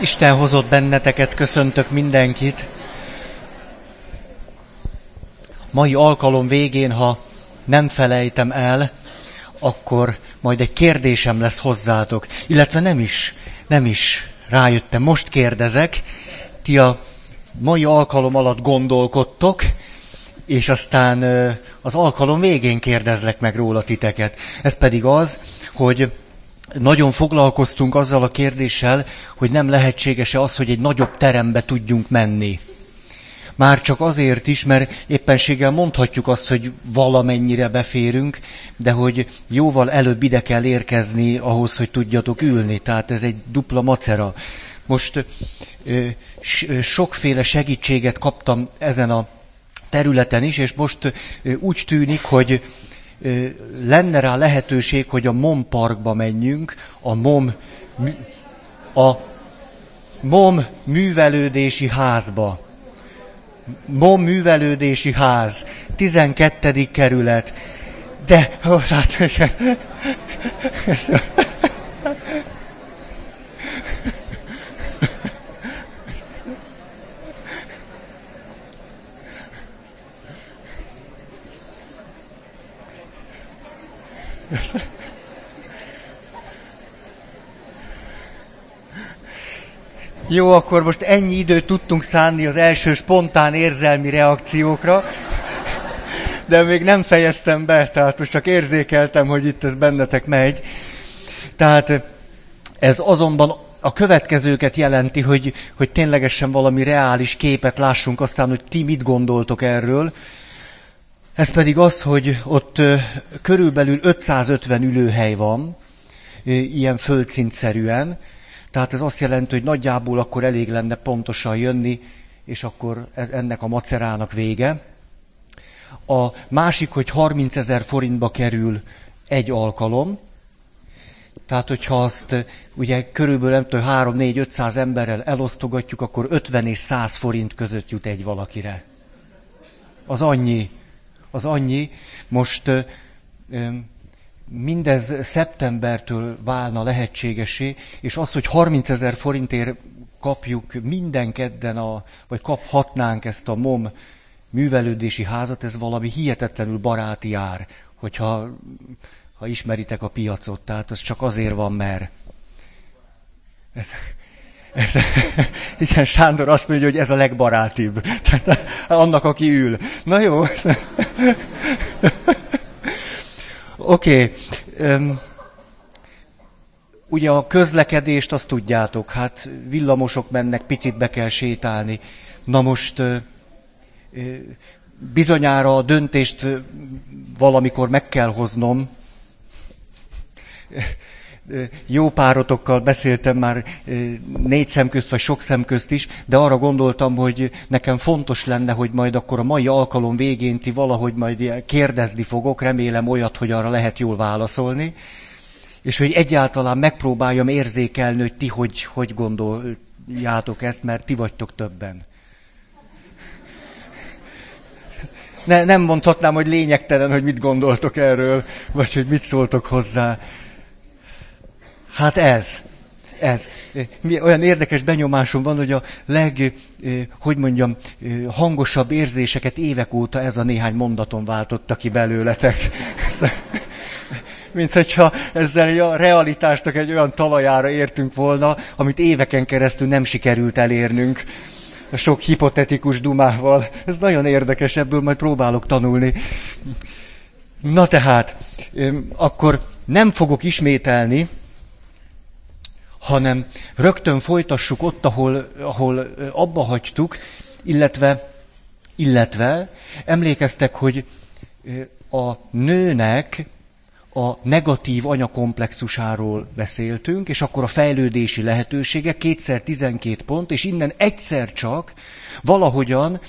Isten hozott benneteket, köszöntök mindenkit. Mai alkalom végén, ha nem felejtem el, akkor majd egy kérdésem lesz hozzátok. Illetve nem is, nem is rájöttem, most kérdezek. Ti a mai alkalom alatt gondolkodtok, és aztán az alkalom végén kérdezlek meg róla titeket. Ez pedig az, hogy nagyon foglalkoztunk azzal a kérdéssel, hogy nem lehetséges-e az, hogy egy nagyobb terembe tudjunk menni. Már csak azért is, mert éppenséggel mondhatjuk azt, hogy valamennyire beférünk, de hogy jóval előbb ide kell érkezni ahhoz, hogy tudjatok ülni. Tehát ez egy dupla macera. Most sokféle segítséget kaptam ezen a területen is, és most úgy tűnik, hogy lenne rá lehetőség, hogy a MOM parkba menjünk, a MOM, a MOM művelődési házba. MOM művelődési ház, 12. kerület. De, hát, Jó, akkor most ennyi időt tudtunk szánni az első spontán érzelmi reakciókra, de még nem fejeztem be, tehát most csak érzékeltem, hogy itt ez bennetek megy. Tehát ez azonban a következőket jelenti, hogy, hogy ténylegesen valami reális képet lássunk aztán, hogy ti mit gondoltok erről. Ez pedig az, hogy ott körülbelül 550 ülőhely van, ilyen földszintszerűen, tehát ez azt jelenti, hogy nagyjából akkor elég lenne pontosan jönni, és akkor e, ennek a macerának vége. A másik, hogy 30 ezer forintba kerül egy alkalom, tehát, hogyha azt ugye körülbelül nem tudom, 3-4-500 emberrel elosztogatjuk, akkor 50 és 100 forint között jut egy valakire. Az annyi az annyi, most mindez szeptembertől válna lehetségesé, és az, hogy 30 ezer forintért kapjuk minden kedden, a, vagy kaphatnánk ezt a MOM művelődési házat, ez valami hihetetlenül baráti ár, hogyha ha ismeritek a piacot, tehát az csak azért van, mert ez, ez, igen, Sándor azt mondja, hogy ez a legbarátibb. Tehát annak, aki ül. Na jó. Oké. Okay. Ugye a közlekedést azt tudjátok, hát villamosok mennek, picit be kell sétálni. Na most bizonyára a döntést valamikor meg kell hoznom jó párotokkal beszéltem már négy szem közt, vagy sok szem közt is, de arra gondoltam, hogy nekem fontos lenne, hogy majd akkor a mai alkalom végén ti valahogy majd kérdezni fogok, remélem olyat, hogy arra lehet jól válaszolni, és hogy egyáltalán megpróbáljam érzékelni, hogy ti hogy, hogy gondoljátok ezt, mert ti vagytok többen. Ne, nem mondhatnám, hogy lényegtelen, hogy mit gondoltok erről, vagy hogy mit szóltok hozzá. Hát ez. Ez. Olyan érdekes benyomásom van, hogy a leg, hogy mondjam, hangosabb érzéseket évek óta ez a néhány mondaton váltotta ki belőletek. Mint hogyha ezzel a realitásnak egy olyan talajára értünk volna, amit éveken keresztül nem sikerült elérnünk sok hipotetikus dumával. Ez nagyon érdekes, ebből majd próbálok tanulni. Na tehát, akkor nem fogok ismételni, hanem rögtön folytassuk ott, ahol, ahol abba hagytuk, illetve, illetve emlékeztek, hogy a nőnek a negatív anyakomplexusáról beszéltünk, és akkor a fejlődési lehetősége, kétszer 12 pont, és innen egyszer csak valahogyan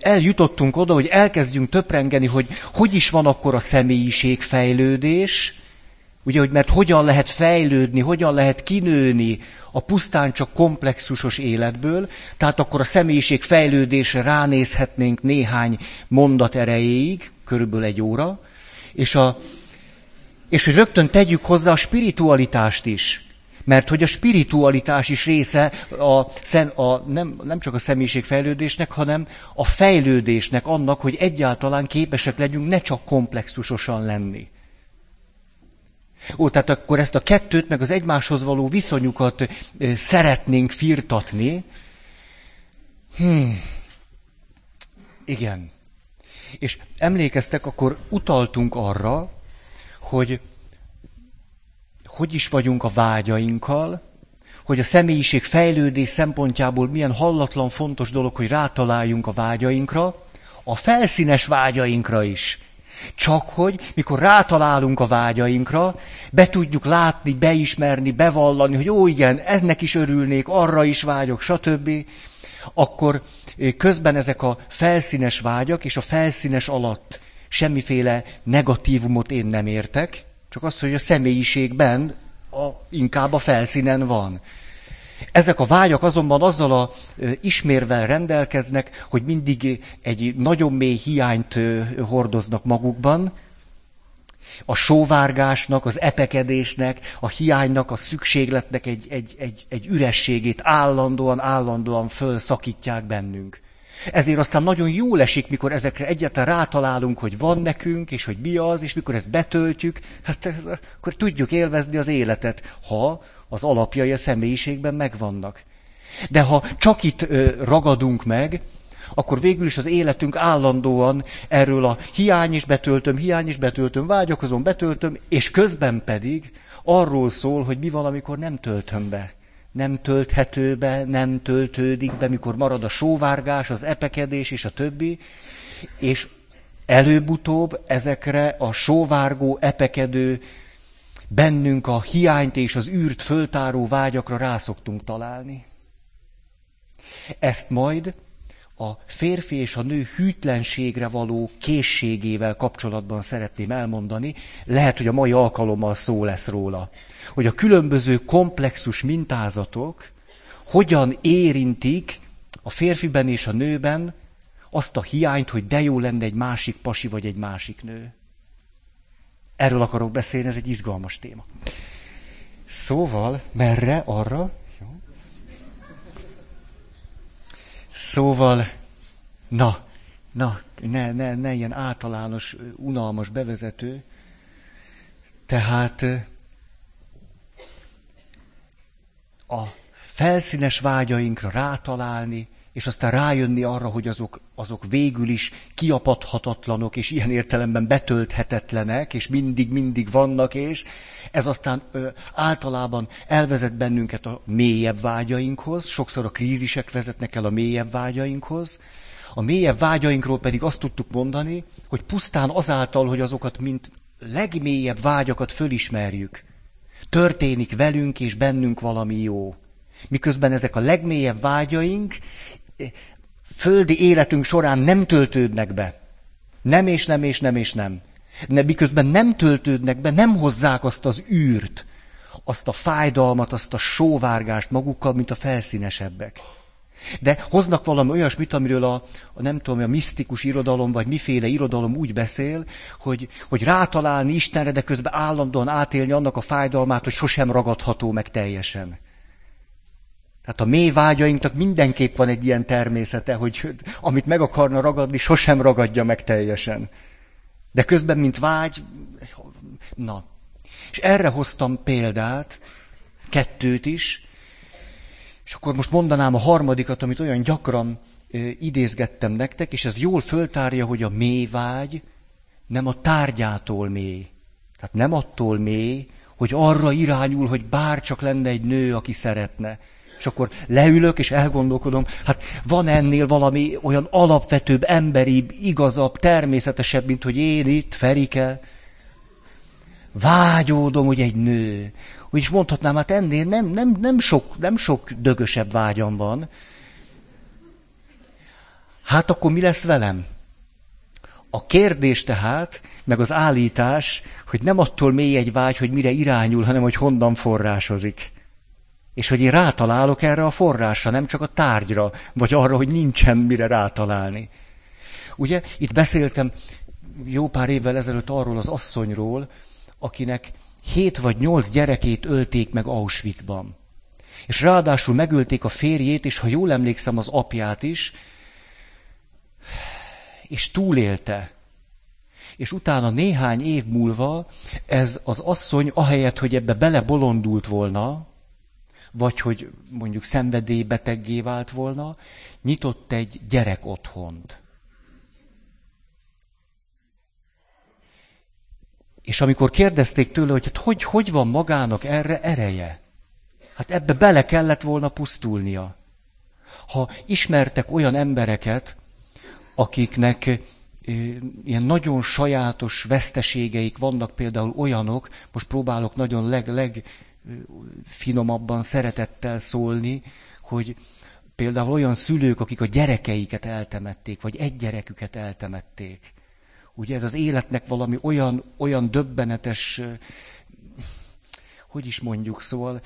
eljutottunk oda, hogy elkezdjünk töprengeni, hogy hogy is van akkor a személyiségfejlődés, Ugye, hogy mert hogyan lehet fejlődni, hogyan lehet kinőni a pusztán csak komplexusos életből, tehát akkor a személyiség fejlődésre ránézhetnénk néhány mondat erejéig, körülbelül egy óra, és, a, és hogy rögtön tegyük hozzá a spiritualitást is. Mert hogy a spiritualitás is része a, a, nem, nem csak a személyiségfejlődésnek, hanem a fejlődésnek, annak, hogy egyáltalán képesek legyünk ne csak komplexusosan lenni. Ó, tehát akkor ezt a kettőt, meg az egymáshoz való viszonyukat szeretnénk firtatni. Hmm. Igen. És emlékeztek, akkor utaltunk arra, hogy hogy is vagyunk a vágyainkkal, hogy a személyiség fejlődés szempontjából milyen hallatlan fontos dolog, hogy rátaláljunk a vágyainkra, a felszínes vágyainkra is. Csak hogy, mikor rátalálunk a vágyainkra, be tudjuk látni, beismerni, bevallani, hogy ó igen, eznek is örülnék, arra is vágyok, stb., akkor közben ezek a felszínes vágyak és a felszínes alatt semmiféle negatívumot én nem értek, csak az, hogy a személyiségben a, inkább a felszínen van. Ezek a vágyak azonban azzal a ismérvel rendelkeznek, hogy mindig egy nagyon mély hiányt hordoznak magukban, a sóvárgásnak, az epekedésnek, a hiánynak, a szükségletnek egy, egy, egy, egy ürességét állandóan, állandóan fölszakítják bennünk. Ezért aztán nagyon jól esik, mikor ezekre egyáltalán rátalálunk, hogy van nekünk, és hogy mi az, és mikor ezt betöltjük, hát akkor tudjuk élvezni az életet, ha az alapjai a személyiségben megvannak. De ha csak itt ragadunk meg, akkor végül is az életünk állandóan erről a hiány is betöltöm, hiány is betöltöm, vágyakozom, betöltöm, és közben pedig arról szól, hogy mi van, amikor nem töltöm be. Nem tölthető be, nem töltődik be, mikor marad a sóvárgás, az epekedés és a többi, és előbb-utóbb ezekre a sóvárgó, epekedő, bennünk a hiányt és az űrt föltáró vágyakra rászoktunk találni. Ezt majd a férfi és a nő hűtlenségre való készségével kapcsolatban szeretném elmondani. Lehet, hogy a mai alkalommal szó lesz róla. Hogy a különböző komplexus mintázatok hogyan érintik a férfiben és a nőben azt a hiányt, hogy de jó lenne egy másik pasi vagy egy másik nő. Erről akarok beszélni, ez egy izgalmas téma. Szóval, merre, arra? Jó. Szóval, na, na, ne, ne, ne ilyen általános, unalmas bevezető. Tehát a felszínes vágyainkra rátalálni, és aztán rájönni arra, hogy azok, azok végül is kiapadhatatlanok, és ilyen értelemben betölthetetlenek, és mindig-mindig vannak, és ez aztán ö, általában elvezet bennünket a mélyebb vágyainkhoz, sokszor a krízisek vezetnek el a mélyebb vágyainkhoz, a mélyebb vágyainkról pedig azt tudtuk mondani, hogy pusztán azáltal, hogy azokat mint legmélyebb vágyakat fölismerjük, történik velünk és bennünk valami jó. Miközben ezek a legmélyebb vágyaink földi életünk során nem töltődnek be. Nem és nem és nem és nem. De miközben nem töltődnek be, nem hozzák azt az űrt, azt a fájdalmat, azt a sóvárgást magukkal, mint a felszínesebbek. De hoznak valami olyasmit, amiről a, a nem tudom, a misztikus irodalom, vagy miféle irodalom úgy beszél, hogy, hogy rátalálni Istenre, de közben állandóan átélni annak a fájdalmát, hogy sosem ragadható meg teljesen. Tehát a mély vágyainknak mindenképp van egy ilyen természete, hogy amit meg akarna ragadni, sosem ragadja meg teljesen. De közben, mint vágy, na. És erre hoztam példát, kettőt is, és akkor most mondanám a harmadikat, amit olyan gyakran idézgettem nektek, és ez jól föltárja, hogy a mély vágy nem a tárgyától mély. Tehát nem attól mély, hogy arra irányul, hogy bár csak lenne egy nő, aki szeretne, és akkor leülök, és elgondolkodom, hát van ennél valami olyan alapvetőbb, emberibb, igazabb, természetesebb, mint hogy én itt, Ferike, vágyódom, hogy egy nő. Úgyis mondhatnám, hát ennél nem, nem, nem, sok, nem sok dögösebb vágyam van. Hát akkor mi lesz velem? A kérdés tehát, meg az állítás, hogy nem attól mély egy vágy, hogy mire irányul, hanem hogy honnan forrásozik. És hogy én rátalálok erre a forrásra, nem csak a tárgyra, vagy arra, hogy nincsen mire rátalálni. Ugye, itt beszéltem jó pár évvel ezelőtt arról az asszonyról, akinek hét vagy nyolc gyerekét ölték meg Auschwitzban. És ráadásul megölték a férjét, és ha jól emlékszem, az apját is, és túlélte. És utána néhány év múlva ez az asszony, ahelyett, hogy ebbe belebolondult volna, vagy hogy mondjuk szenvedélybeteggé vált volna, nyitott egy gyerek otthont. És amikor kérdezték tőle, hogy hát hogy, hogy van magának erre ereje, hát ebbe bele kellett volna pusztulnia. Ha ismertek olyan embereket, akiknek ilyen nagyon sajátos veszteségeik vannak, például olyanok, most próbálok nagyon leg, leg finomabban szeretettel szólni, hogy például olyan szülők, akik a gyerekeiket eltemették, vagy egy gyereküket eltemették. Ugye ez az életnek valami olyan, olyan döbbenetes, hogy is mondjuk, szóval,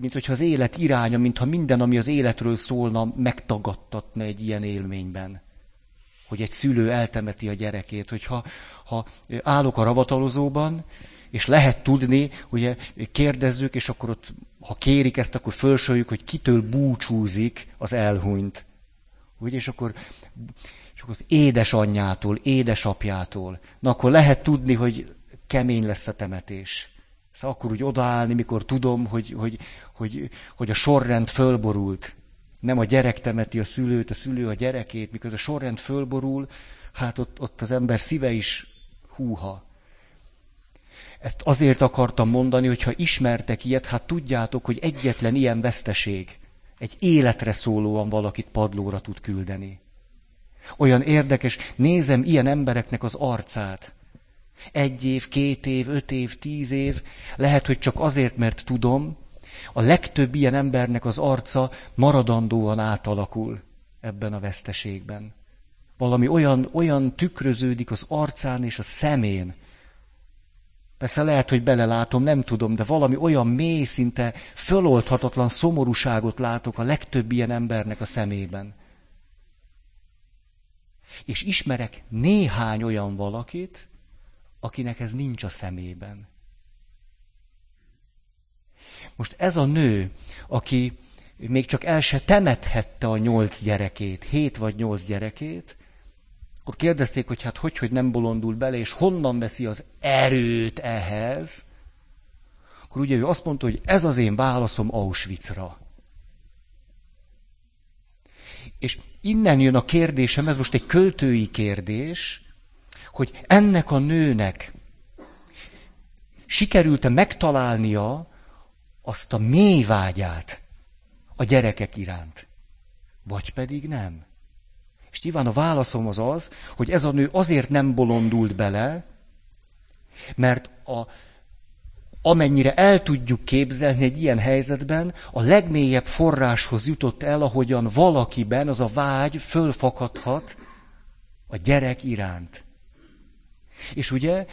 mint hogyha az élet iránya, mintha minden, ami az életről szólna, megtagadtatna egy ilyen élményben. Hogy egy szülő eltemeti a gyerekét, hogyha ha állok a ravatalozóban, és lehet tudni, ugye kérdezzük, és akkor ott, ha kérik ezt, akkor fölsöljük, hogy kitől búcsúzik az elhunyt. Ugye, és akkor, és akkor az édesanyjától, édesapjától. Na akkor lehet tudni, hogy kemény lesz a temetés. Szóval akkor úgy odaállni, mikor tudom, hogy, hogy, hogy, hogy a sorrend fölborult. Nem a gyerek temeti a szülőt, a szülő a gyerekét, mikor a sorrend fölborul, hát ott, ott az ember szíve is húha. Ezt azért akartam mondani, hogy ha ismertek ilyet, hát tudjátok, hogy egyetlen ilyen veszteség egy életre szólóan valakit padlóra tud küldeni. Olyan érdekes, nézem ilyen embereknek az arcát. Egy év, két év, öt év, tíz év, lehet, hogy csak azért, mert tudom, a legtöbb ilyen embernek az arca maradandóan átalakul ebben a veszteségben. Valami olyan, olyan tükröződik az arcán és a szemén, Persze lehet, hogy belelátom, nem tudom, de valami olyan mély, szinte föloldhatatlan szomorúságot látok a legtöbb ilyen embernek a szemében. És ismerek néhány olyan valakit, akinek ez nincs a szemében. Most ez a nő, aki még csak el se temethette a nyolc gyerekét, hét vagy nyolc gyerekét, akkor kérdezték, hogy hát hogy, hogy nem bolondul bele, és honnan veszi az erőt ehhez. Akkor ugye ő azt mondta, hogy ez az én válaszom Auschwitzra. És innen jön a kérdésem, ez most egy költői kérdés, hogy ennek a nőnek sikerült-e megtalálnia azt a mély vágyát a gyerekek iránt, vagy pedig nem. És nyilván a válaszom az az, hogy ez a nő azért nem bolondult bele, mert a, amennyire el tudjuk képzelni egy ilyen helyzetben, a legmélyebb forráshoz jutott el, ahogyan valakiben az a vágy fölfakadhat a gyerek iránt. És ugye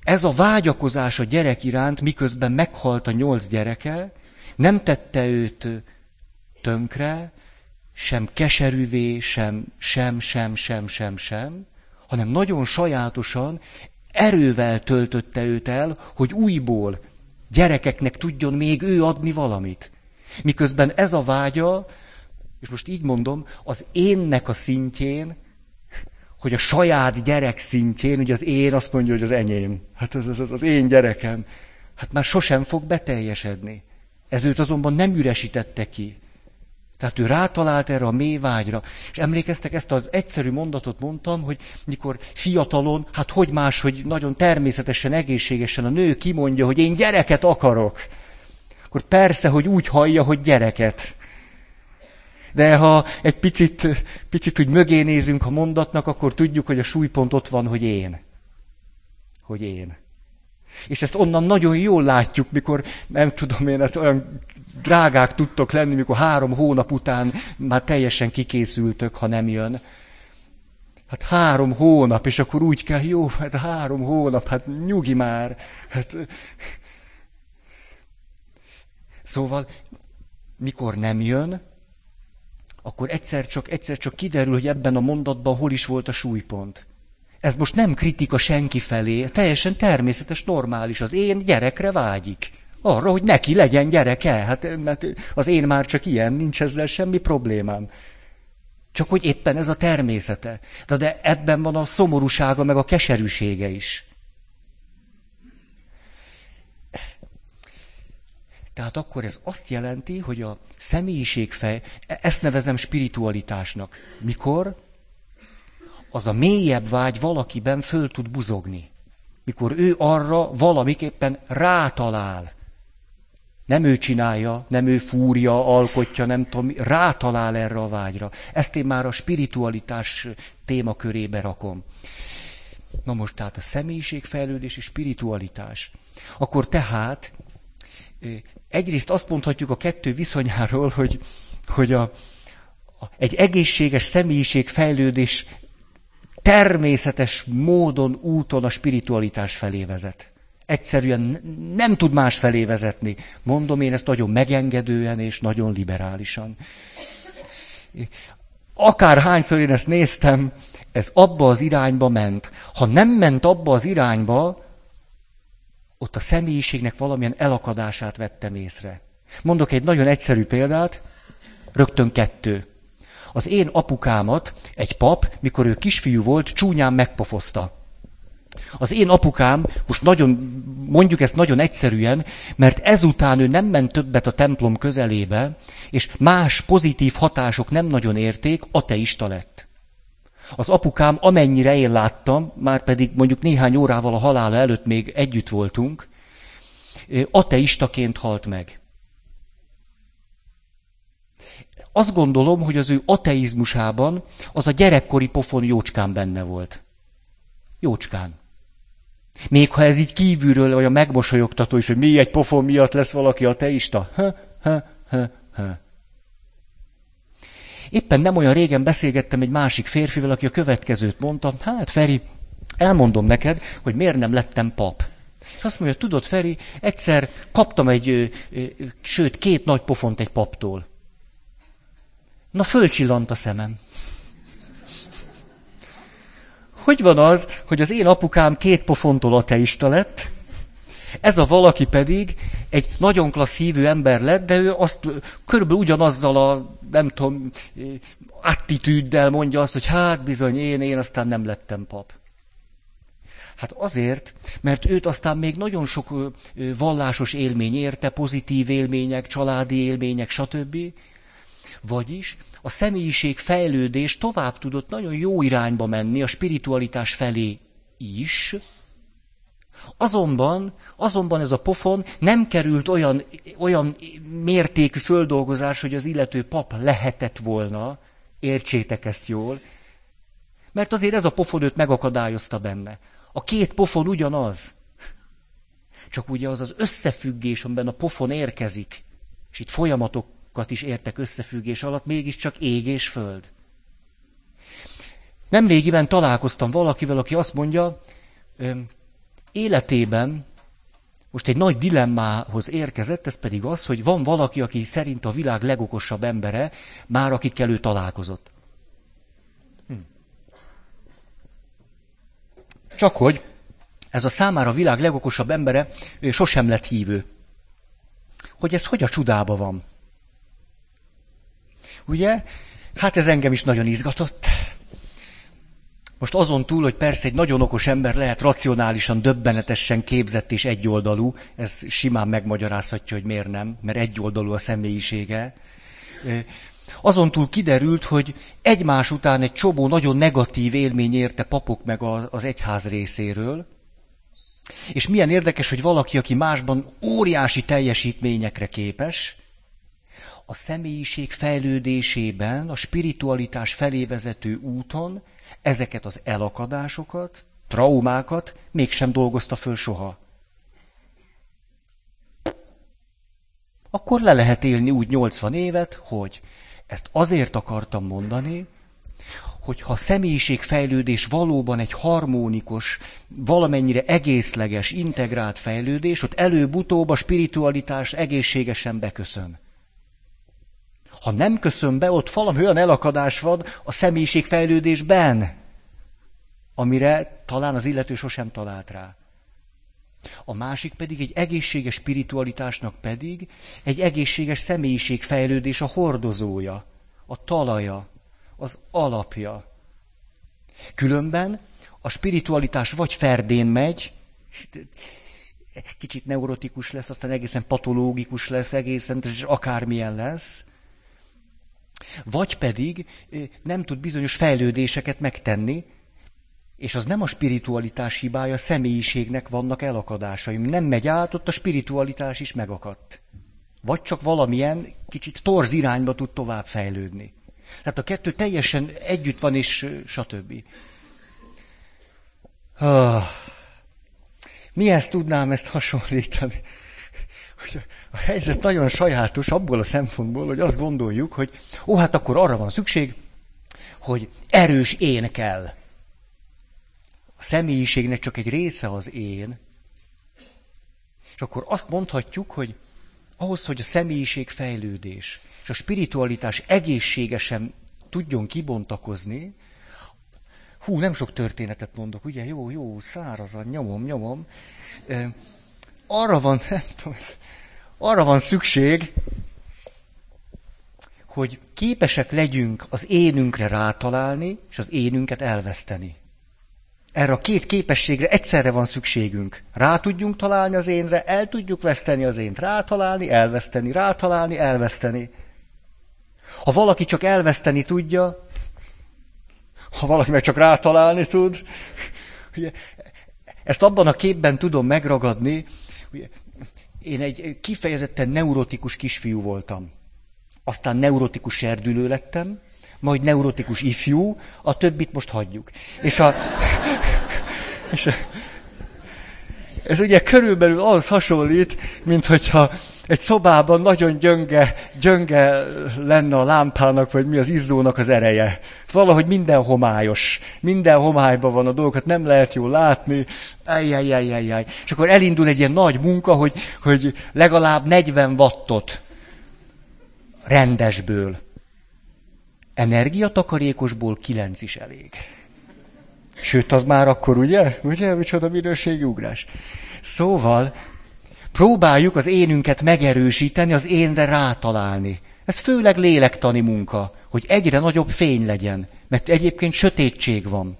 ez a vágyakozás a gyerek iránt, miközben meghalt a nyolc gyereke, nem tette őt tönkre, sem keserűvé, sem, sem, sem, sem, sem, sem, hanem nagyon sajátosan erővel töltötte őt el, hogy újból gyerekeknek tudjon még ő adni valamit. Miközben ez a vágya, és most így mondom, az énnek a szintjén, hogy a saját gyerek szintjén, ugye az én azt mondja, hogy az enyém. Hát ez, ez, ez az én gyerekem. Hát már sosem fog beteljesedni. Ez őt azonban nem üresítette ki. Tehát ő rátalált erre a mély. És emlékeztek, ezt az egyszerű mondatot mondtam, hogy mikor fiatalon, hát hogy más, hogy nagyon természetesen, egészségesen a nő kimondja, hogy én gyereket akarok. Akkor persze, hogy úgy hallja, hogy gyereket. De ha egy picit, picit úgy mögé nézünk a mondatnak, akkor tudjuk, hogy a súlypont ott van, hogy én. Hogy én. És ezt onnan nagyon jól látjuk, mikor, nem tudom én, hát olyan drágák tudtok lenni, mikor három hónap után már teljesen kikészültök, ha nem jön. Hát három hónap, és akkor úgy kell, jó, hát három hónap, hát nyugi már. Hát... Szóval, mikor nem jön, akkor egyszer csak, egyszer csak kiderül, hogy ebben a mondatban hol is volt a súlypont. Ez most nem kritika senki felé, teljesen természetes, normális. Az én gyerekre vágyik. Arra, hogy neki legyen gyereke. Hát mert az én már csak ilyen, nincs ezzel semmi problémám. Csak hogy éppen ez a természete. De, de ebben van a szomorúsága, meg a keserűsége is. Tehát akkor ez azt jelenti, hogy a személyiségfej, e- ezt nevezem spiritualitásnak. Mikor? Az a mélyebb vágy valakiben föl tud buzogni. Mikor ő arra valamiképpen rátalál. Nem ő csinálja, nem ő fúrja, alkotja, nem tudom, rátalál erre a vágyra. Ezt én már a spiritualitás témakörébe rakom. Na most tehát a személyiségfejlődés és spiritualitás. Akkor tehát egyrészt azt mondhatjuk a kettő viszonyáról, hogy, hogy a, a, egy egészséges személyiségfejlődés természetes módon, úton a spiritualitás felé vezet. Egyszerűen nem tud más felé vezetni. Mondom én ezt nagyon megengedően és nagyon liberálisan. Akár hányszor én ezt néztem, ez abba az irányba ment. Ha nem ment abba az irányba, ott a személyiségnek valamilyen elakadását vettem észre. Mondok egy nagyon egyszerű példát, rögtön kettő. Az én apukámat egy pap, mikor ő kisfiú volt, csúnyán megpofozta. Az én apukám, most nagyon, mondjuk ezt nagyon egyszerűen, mert ezután ő nem ment többet a templom közelébe, és más pozitív hatások nem nagyon érték, ateista lett. Az apukám, amennyire én láttam, már pedig mondjuk néhány órával a halála előtt még együtt voltunk, ateistaként halt meg. Azt gondolom, hogy az ő ateizmusában az a gyerekkori pofon jócskán benne volt. Jócskán. Még ha ez így kívülről olyan megmosolyogtató is, hogy mi egy pofon miatt lesz valaki ateista. Ha, ha, ha, ha. Éppen nem olyan régen beszélgettem egy másik férfival, aki a következőt mondta, hát Feri, elmondom neked, hogy miért nem lettem pap. És azt mondja, tudod Feri, egyszer kaptam egy, sőt, két nagy pofont egy paptól. Na, fölcsillant a szemem. Hogy van az, hogy az én apukám két pofontól ateista lett, ez a valaki pedig egy nagyon klassz hívő ember lett, de ő azt körülbelül ugyanazzal a, nem tudom, attitűddel mondja azt, hogy hát bizony én, én aztán nem lettem pap. Hát azért, mert őt aztán még nagyon sok vallásos élmény érte, pozitív élmények, családi élmények, stb. Vagyis a személyiség fejlődés tovább tudott nagyon jó irányba menni, a spiritualitás felé is, Azonban, azonban ez a pofon nem került olyan, olyan mértékű földolgozás, hogy az illető pap lehetett volna, értsétek ezt jól, mert azért ez a pofon őt megakadályozta benne. A két pofon ugyanaz. Csak ugye az az összefüggés, amiben a pofon érkezik, és itt folyamatokat is értek összefüggés alatt, mégiscsak ég és föld. Nemrégiben találkoztam valakivel, aki azt mondja, életében most egy nagy dilemmához érkezett, ez pedig az, hogy van valaki, aki szerint a világ legokosabb embere, már akikkel ő találkozott. Hm. Csak hogy ez a számára a világ legokosabb embere sosem lett hívő. Hogy ez hogy a csudába van? Ugye? Hát ez engem is nagyon izgatott. Most azon túl, hogy persze egy nagyon okos ember lehet racionálisan, döbbenetesen képzett és egyoldalú, ez simán megmagyarázhatja, hogy miért nem, mert egyoldalú a személyisége. Azon túl kiderült, hogy egymás után egy csobó nagyon negatív élmény érte papok meg az egyház részéről, és milyen érdekes, hogy valaki, aki másban óriási teljesítményekre képes, a személyiség fejlődésében, a spiritualitás felé vezető úton ezeket az elakadásokat, traumákat mégsem dolgozta föl soha. Akkor le lehet élni úgy 80 évet, hogy ezt azért akartam mondani, hogy ha személyiségfejlődés valóban egy harmonikus, valamennyire egészleges, integrált fejlődés, ott előbb-utóbb a spiritualitás egészségesen beköszön. Ha nem köszön be, ott valami olyan elakadás van a személyiségfejlődésben, amire talán az illető sosem talált rá. A másik pedig egy egészséges spiritualitásnak pedig egy egészséges személyiségfejlődés a hordozója, a talaja, az alapja. Különben a spiritualitás vagy ferdén megy, kicsit neurotikus lesz, aztán egészen patológikus lesz, egészen és akármilyen lesz, vagy pedig nem tud bizonyos fejlődéseket megtenni, és az nem a spiritualitás hibája, a személyiségnek vannak elakadásaim. Nem megy át, ott a spiritualitás is megakadt. Vagy csak valamilyen kicsit torz irányba tud tovább fejlődni. Tehát a kettő teljesen együtt van, és stb. Ah, mihez tudnám ezt hasonlítani? A helyzet nagyon sajátos abból a szempontból, hogy azt gondoljuk, hogy ó, hát akkor arra van szükség, hogy erős én kell. A személyiségnek csak egy része az én. És akkor azt mondhatjuk, hogy ahhoz, hogy a személyiség fejlődés és a spiritualitás egészségesen tudjon kibontakozni, hú, nem sok történetet mondok, ugye, jó, jó, szárazan, nyomom, nyomom, arra van, nem tudom, arra van szükség, hogy képesek legyünk az énünkre rátalálni, és az énünket elveszteni. Erre a két képességre egyszerre van szükségünk. Rá tudjunk találni az énre, el tudjuk veszteni az ént. Rátalálni, elveszteni, rátalálni, elveszteni. Ha valaki csak elveszteni tudja, ha valaki meg csak rátalálni tud, ugye, ezt abban a képben tudom megragadni, én egy kifejezetten neurotikus kisfiú voltam. Aztán neurotikus serdülő lettem, majd neurotikus ifjú, a többit most hagyjuk. És a... És a ez ugye körülbelül ahhoz hasonlít, mint hogyha egy szobában nagyon gyönge, gyönge lenne a lámpának, vagy mi az izzónak az ereje. Valahogy minden homályos, minden homályban van a dolgokat, nem lehet jól látni, ajjajjajjajjaj. És akkor elindul egy ilyen nagy munka, hogy, hogy legalább 40 wattot rendesből. Energiatakarékosból 9 is elég. Sőt, az már akkor, ugye? Ugye? Micsoda minőségi ugrás. Szóval, Próbáljuk az énünket megerősíteni, az énre rátalálni. Ez főleg lélektani munka, hogy egyre nagyobb fény legyen, mert egyébként sötétség van.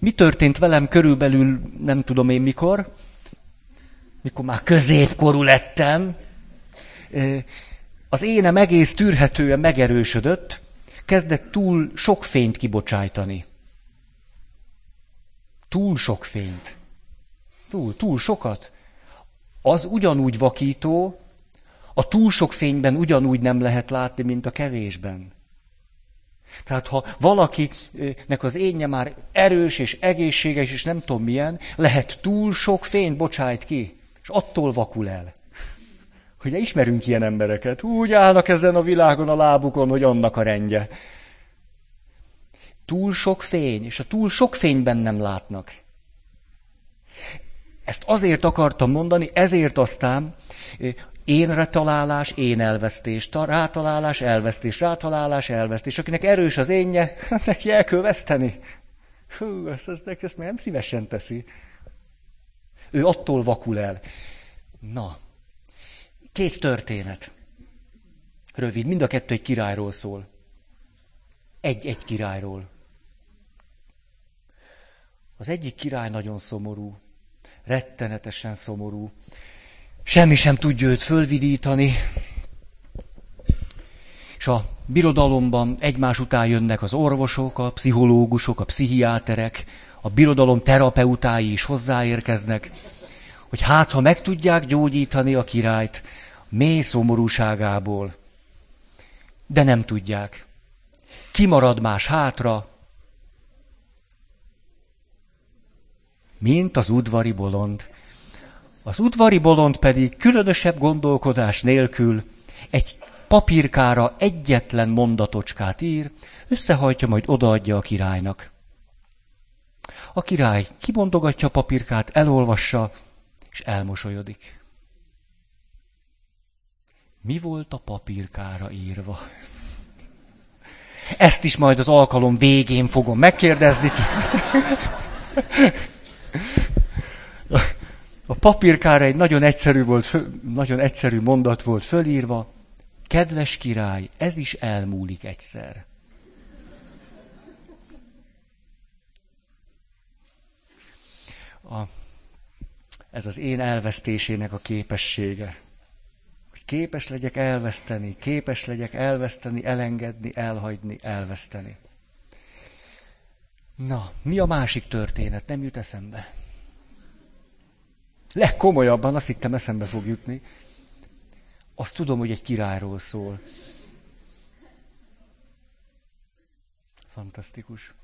Mi történt velem körülbelül, nem tudom én mikor, mikor már középkorú lettem, az énem egész tűrhetően megerősödött, kezdett túl sok fényt kibocsájtani. Túl sok fényt. Túl, túl sokat az ugyanúgy vakító, a túl sok fényben ugyanúgy nem lehet látni, mint a kevésben. Tehát ha valakinek az énje már erős és egészséges, és nem tudom milyen, lehet túl sok fényt bocsájt ki, és attól vakul el. Hogy ismerünk ilyen embereket, úgy állnak ezen a világon a lábukon, hogy annak a rendje. Túl sok fény, és a túl sok fényben nem látnak. Ezt azért akartam mondani, ezért aztán énre találás, én elvesztés, rátalálás, elvesztés, rátalálás, elvesztés. Akinek erős az énje, neki el kell. Hú, ezt, ezt, ezt nem szívesen teszi. Ő attól vakul el. Na, két történet. Rövid, mind a kettő egy királyról szól. Egy-egy királyról. Az egyik király nagyon szomorú rettenetesen szomorú. Semmi sem tudja őt fölvidítani. És a birodalomban egymás után jönnek az orvosok, a pszichológusok, a pszichiáterek, a birodalom terapeutái is hozzáérkeznek, hogy hát, ha meg tudják gyógyítani a királyt mély szomorúságából. De nem tudják. Kimarad más hátra, mint az udvari bolond. Az udvari bolond pedig különösebb gondolkodás nélkül egy papírkára egyetlen mondatocskát ír, összehajtja, majd odaadja a királynak. A király kibondogatja a papírkát, elolvassa, és elmosolyodik. Mi volt a papírkára írva? Ezt is majd az alkalom végén fogom megkérdezni. A papírkára egy nagyon egyszerű, volt, nagyon egyszerű mondat volt fölírva. Kedves király, ez is elmúlik egyszer. A, ez az én elvesztésének a képessége. Hogy képes legyek elveszteni, képes legyek elveszteni, elengedni, elhagyni, elveszteni. Na, mi a másik történet? Nem jut eszembe. Legkomolyabban azt hittem eszembe fog jutni. Azt tudom, hogy egy királyról szól. Fantasztikus.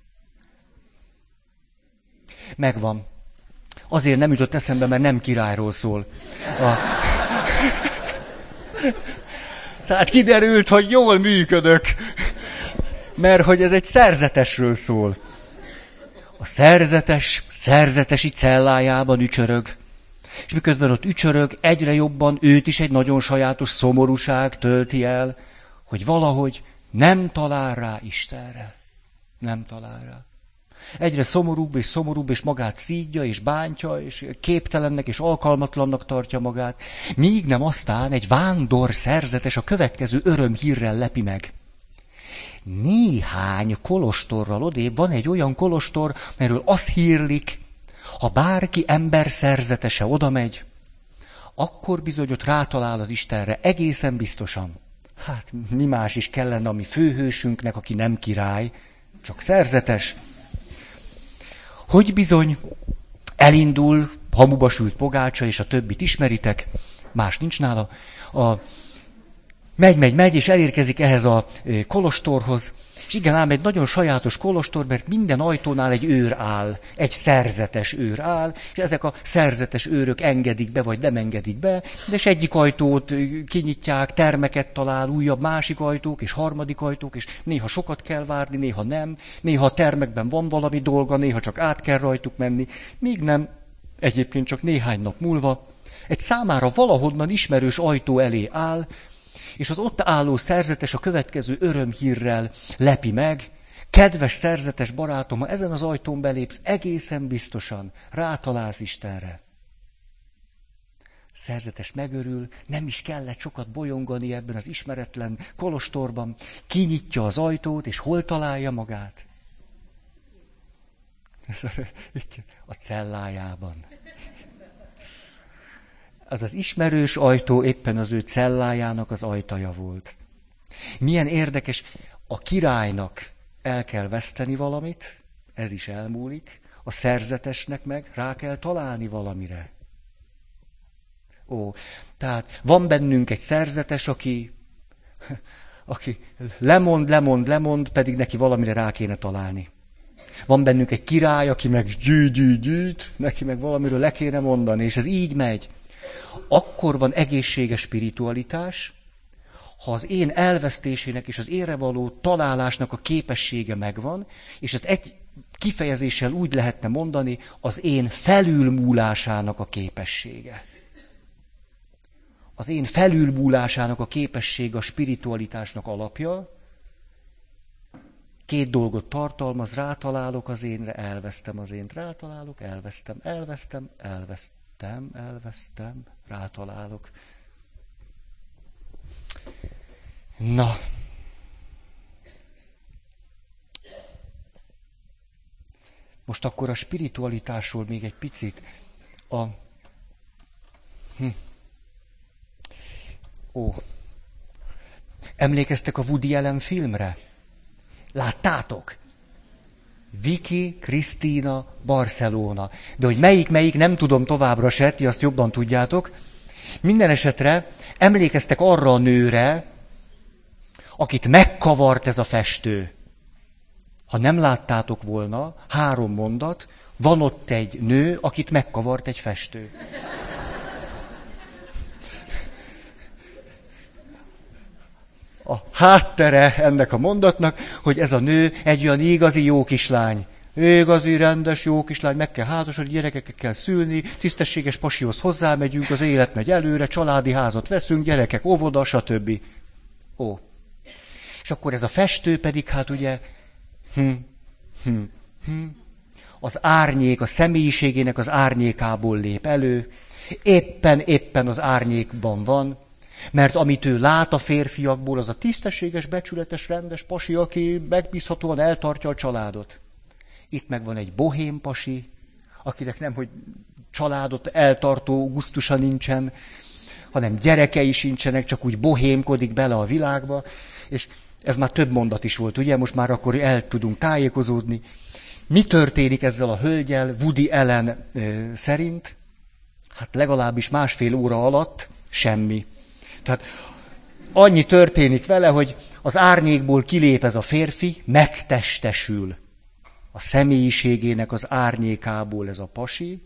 Megvan. Azért nem jutott eszembe, mert nem királyról szól. A... Tehát kiderült, hogy jól működök. Mert hogy ez egy szerzetesről szól. A szerzetes, szerzetesi cellájában ücsörög. És miközben ott ücsörög, egyre jobban őt is egy nagyon sajátos szomorúság tölti el, hogy valahogy nem talál rá Istenre. Nem talál rá. Egyre szomorúbb és szomorúbb, és magát szídja, és bántja, és képtelennek és alkalmatlannak tartja magát, míg nem aztán egy vándor szerzetes a következő örömhírrel lepi meg. Néhány kolostorral odébb van egy olyan kolostor, merről azt hírlik, ha bárki ember szerzetese oda megy, akkor bizony ott rátalál az Istenre egészen biztosan. Hát mi más is kellene a mi főhősünknek, aki nem király, csak szerzetes. Hogy bizony elindul, hamuba sült pogácsa, és a többit ismeritek, más nincs nála, a, megy, megy, megy, és elérkezik ehhez a kolostorhoz, és igen, ám egy nagyon sajátos kolostor, mert minden ajtónál egy őr áll, egy szerzetes őr áll, és ezek a szerzetes őrök engedik be, vagy nem engedik be, de és egyik ajtót kinyitják, termeket talál, újabb másik ajtók, és harmadik ajtók, és néha sokat kell várni, néha nem, néha a termekben van valami dolga, néha csak át kell rajtuk menni, míg nem, egyébként csak néhány nap múlva, egy számára valahonnan ismerős ajtó elé áll, és az ott álló szerzetes a következő örömhírrel lepi meg, kedves szerzetes barátom, ha ezen az ajtón belépsz, egészen biztosan rátalálsz Istenre. Szerzetes megörül, nem is kellett sokat bolyongani ebben az ismeretlen kolostorban, kinyitja az ajtót, és hol találja magát? A cellájában az az ismerős ajtó éppen az ő cellájának az ajtaja volt. Milyen érdekes, a királynak el kell veszteni valamit, ez is elmúlik, a szerzetesnek meg rá kell találni valamire. Ó, tehát van bennünk egy szerzetes, aki, aki lemond, lemond, lemond, pedig neki valamire rá kéne találni. Van bennünk egy király, aki meg gyűjt, gyűjt, gyűjt, neki meg valamiről le kéne mondani, és ez így megy. Akkor van egészséges spiritualitás, ha az én elvesztésének és az ére való találásnak a képessége megvan, és ezt egy kifejezéssel úgy lehetne mondani, az én felülmúlásának a képessége. Az én felülmúlásának a képessége a spiritualitásnak alapja. Két dolgot tartalmaz, rátalálok az énre, elvesztem az ént, rátalálok, elvesztem, elvesztem, elvesztem elvesztem, elvesztem, rátalálok. Na. Most akkor a spiritualitásról még egy picit. A... Hm. Ó. Emlékeztek a Woody Allen filmre? Láttátok? Viki, Krisztina, Barcelona. De hogy melyik-melyik, nem tudom továbbra se, ti azt jobban tudjátok. Minden esetre emlékeztek arra a nőre, akit megkavart ez a festő. Ha nem láttátok volna, három mondat, van ott egy nő, akit megkavart egy festő. A háttere ennek a mondatnak, hogy ez a nő egy olyan igazi jó kislány. Igazi, rendes, jó kislány, meg kell házasodni, gyerekeket kell szülni, tisztességes pasihoz hozzámegyünk, az élet megy előre, családi házat veszünk, gyerekek, óvoda, stb. Ó. És akkor ez a festő pedig, hát ugye, hm, hm, hm, az árnyék, a személyiségének az árnyékából lép elő, éppen, éppen az árnyékban van, mert amit ő lát a férfiakból, az a tisztességes, becsületes, rendes pasi, aki megbízhatóan eltartja a családot. Itt meg van egy bohém pasi, akinek nem, hogy családot eltartó gusztusa nincsen, hanem gyerekei sincsenek, csak úgy bohémkodik bele a világba, és ez már több mondat is volt, ugye? Most már akkor el tudunk tájékozódni. Mi történik ezzel a hölgyel Woody Ellen ö, szerint? Hát legalábbis másfél óra alatt semmi. Tehát annyi történik vele, hogy az árnyékból kilép ez a férfi, megtestesül. A személyiségének az árnyékából ez a pasi,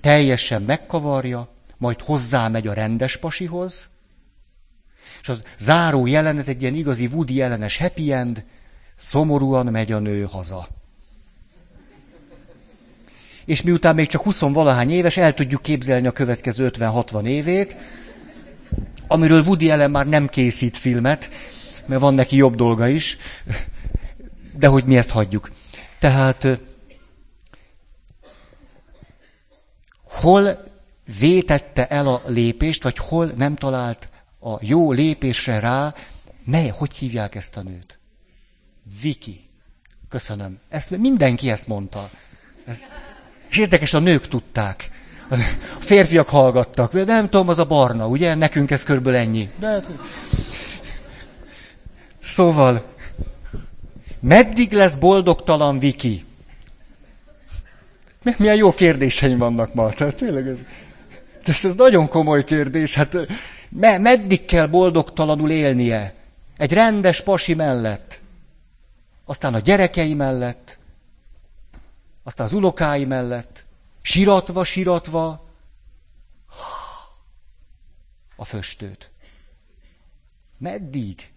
teljesen megkavarja, majd hozzámegy a rendes pasihoz, és az záró jelenet egy ilyen igazi Woody ellenes happy end, szomorúan megy a nő haza. És miután még csak 20 valahány éves, el tudjuk képzelni a következő 50-60 évét, amiről Woody Allen már nem készít filmet, mert van neki jobb dolga is, de hogy mi ezt hagyjuk. Tehát hol vétette el a lépést, vagy hol nem talált a jó lépésre rá, mely, hogy hívják ezt a nőt? Viki. Köszönöm. Ezt mindenki ezt mondta. Ez, és érdekes, a nők tudták. A férfiak hallgattak. De nem tudom, az a barna, ugye? Nekünk ez körülbelül ennyi. De... Hát- szóval, meddig lesz boldogtalan Viki? Milyen jó kérdéseim vannak ma. Tehát tényleg ez, ez, ez nagyon komoly kérdés. Hát me, meddig kell boldogtalanul élnie? Egy rendes pasi mellett. Aztán a gyerekei mellett. Aztán az unokái mellett. Siratva, siratva. A föstőt. Meddig?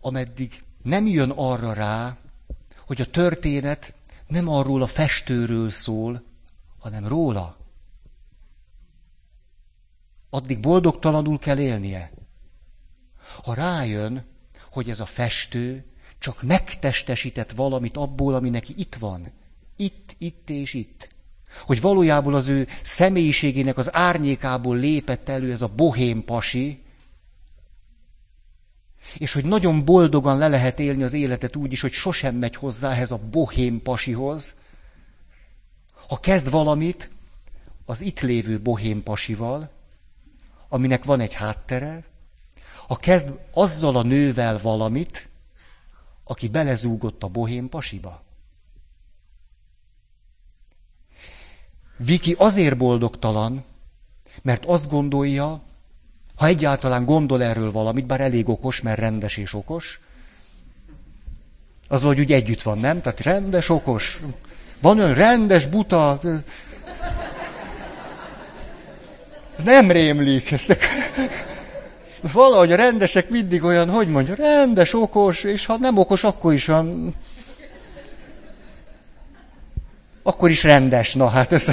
Ameddig nem jön arra rá, hogy a történet nem arról a festőről szól, hanem róla. Addig boldogtalanul kell élnie. Ha rájön, hogy ez a festő csak megtestesített valamit abból, ami neki itt van. Itt, itt és itt. Hogy valójában az ő személyiségének az árnyékából lépett elő ez a bohém pasi, és hogy nagyon boldogan le lehet élni az életet úgy is, hogy sosem megy hozzá ehhez a bohém pasihoz. Ha kezd valamit az itt lévő bohém pasival, aminek van egy háttere, ha kezd azzal a nővel valamit, aki belezúgott a bohém pasiba. Viki azért boldogtalan, mert azt gondolja, ha egyáltalán gondol erről valamit, bár elég okos, mert rendes és okos, az hogy úgy együtt van, nem? Tehát rendes, okos. Van ön rendes, buta. Ez nem rémlik. Ezt valahogy a rendesek mindig olyan, hogy mondja, rendes, okos, és ha nem okos, akkor is olyan... Akkor is rendes, na hát ez...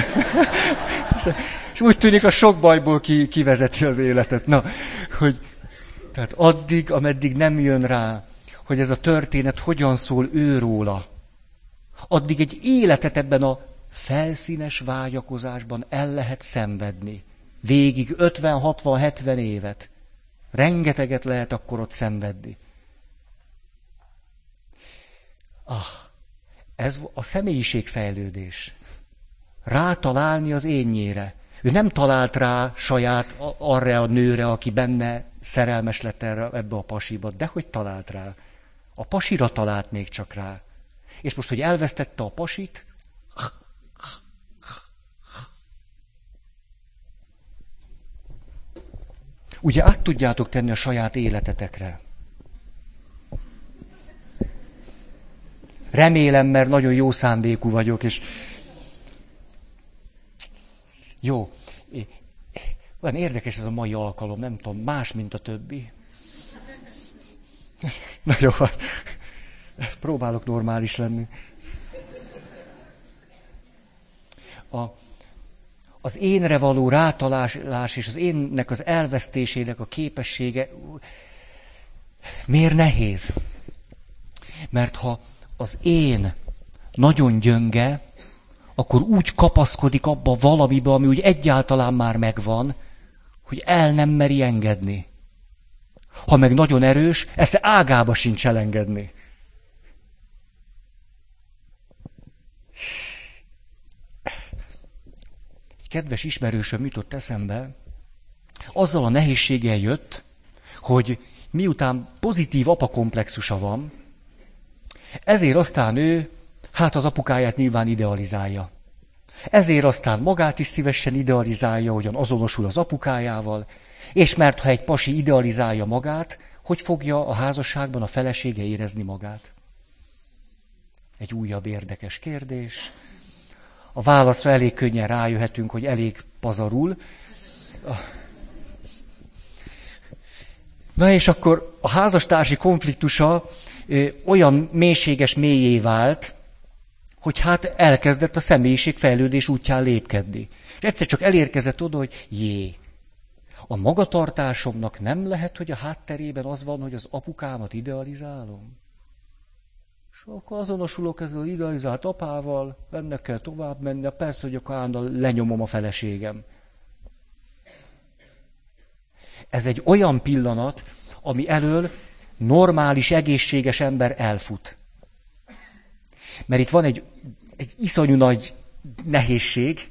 És úgy tűnik, a sok bajból ki, kivezeti az életet. Na, hogy tehát addig, ameddig nem jön rá, hogy ez a történet hogyan szól őróla, addig egy életet ebben a felszínes vágyakozásban el lehet szenvedni. Végig 50, 60, 70 évet. Rengeteget lehet akkor ott szenvedni. Ah, ez a személyiségfejlődés. Rátalálni az énnyére. Ő nem talált rá saját arra a nőre, aki benne szerelmes lett erre, ebbe a pasiba, de hogy talált rá? A pasira talált még csak rá. És most, hogy elvesztette a pasit, ugye át tudjátok tenni a saját életetekre. Remélem, mert nagyon jó szándékú vagyok, és jó. Olyan érdekes ez a mai alkalom, nem tudom, más, mint a többi. Na jó, próbálok normális lenni. A, az énre való rátalálás és az énnek az elvesztésének a képessége, Miért nehéz? Mert ha az én nagyon gyönge, akkor úgy kapaszkodik abba valamibe, ami úgy egyáltalán már megvan, hogy el nem meri engedni. Ha meg nagyon erős, ezt ágába sincs elengedni. Egy kedves ismerősöm jutott eszembe, azzal a nehézséggel jött, hogy miután pozitív apakomplexusa van, ezért aztán ő, hát az apukáját nyilván idealizálja. Ezért aztán magát is szívesen idealizálja, hogyan azonosul az apukájával, és mert ha egy pasi idealizálja magát, hogy fogja a házasságban a felesége érezni magát? Egy újabb érdekes kérdés. A válaszra elég könnyen rájöhetünk, hogy elég pazarul. Na és akkor a házastársi konfliktusa olyan mélységes mélyé vált, hogy hát elkezdett a személyiség fejlődés útján lépkedni. És egyszer csak elérkezett oda, hogy jé, a magatartásomnak nem lehet, hogy a hátterében az van, hogy az apukámat idealizálom? És akkor azonosulok ezzel az idealizált apával, ennek kell tovább menni, persze, hogy akkor állandóan lenyomom a feleségem. Ez egy olyan pillanat, ami elől normális, egészséges ember elfut. Mert itt van egy, egy iszonyú nagy nehézség.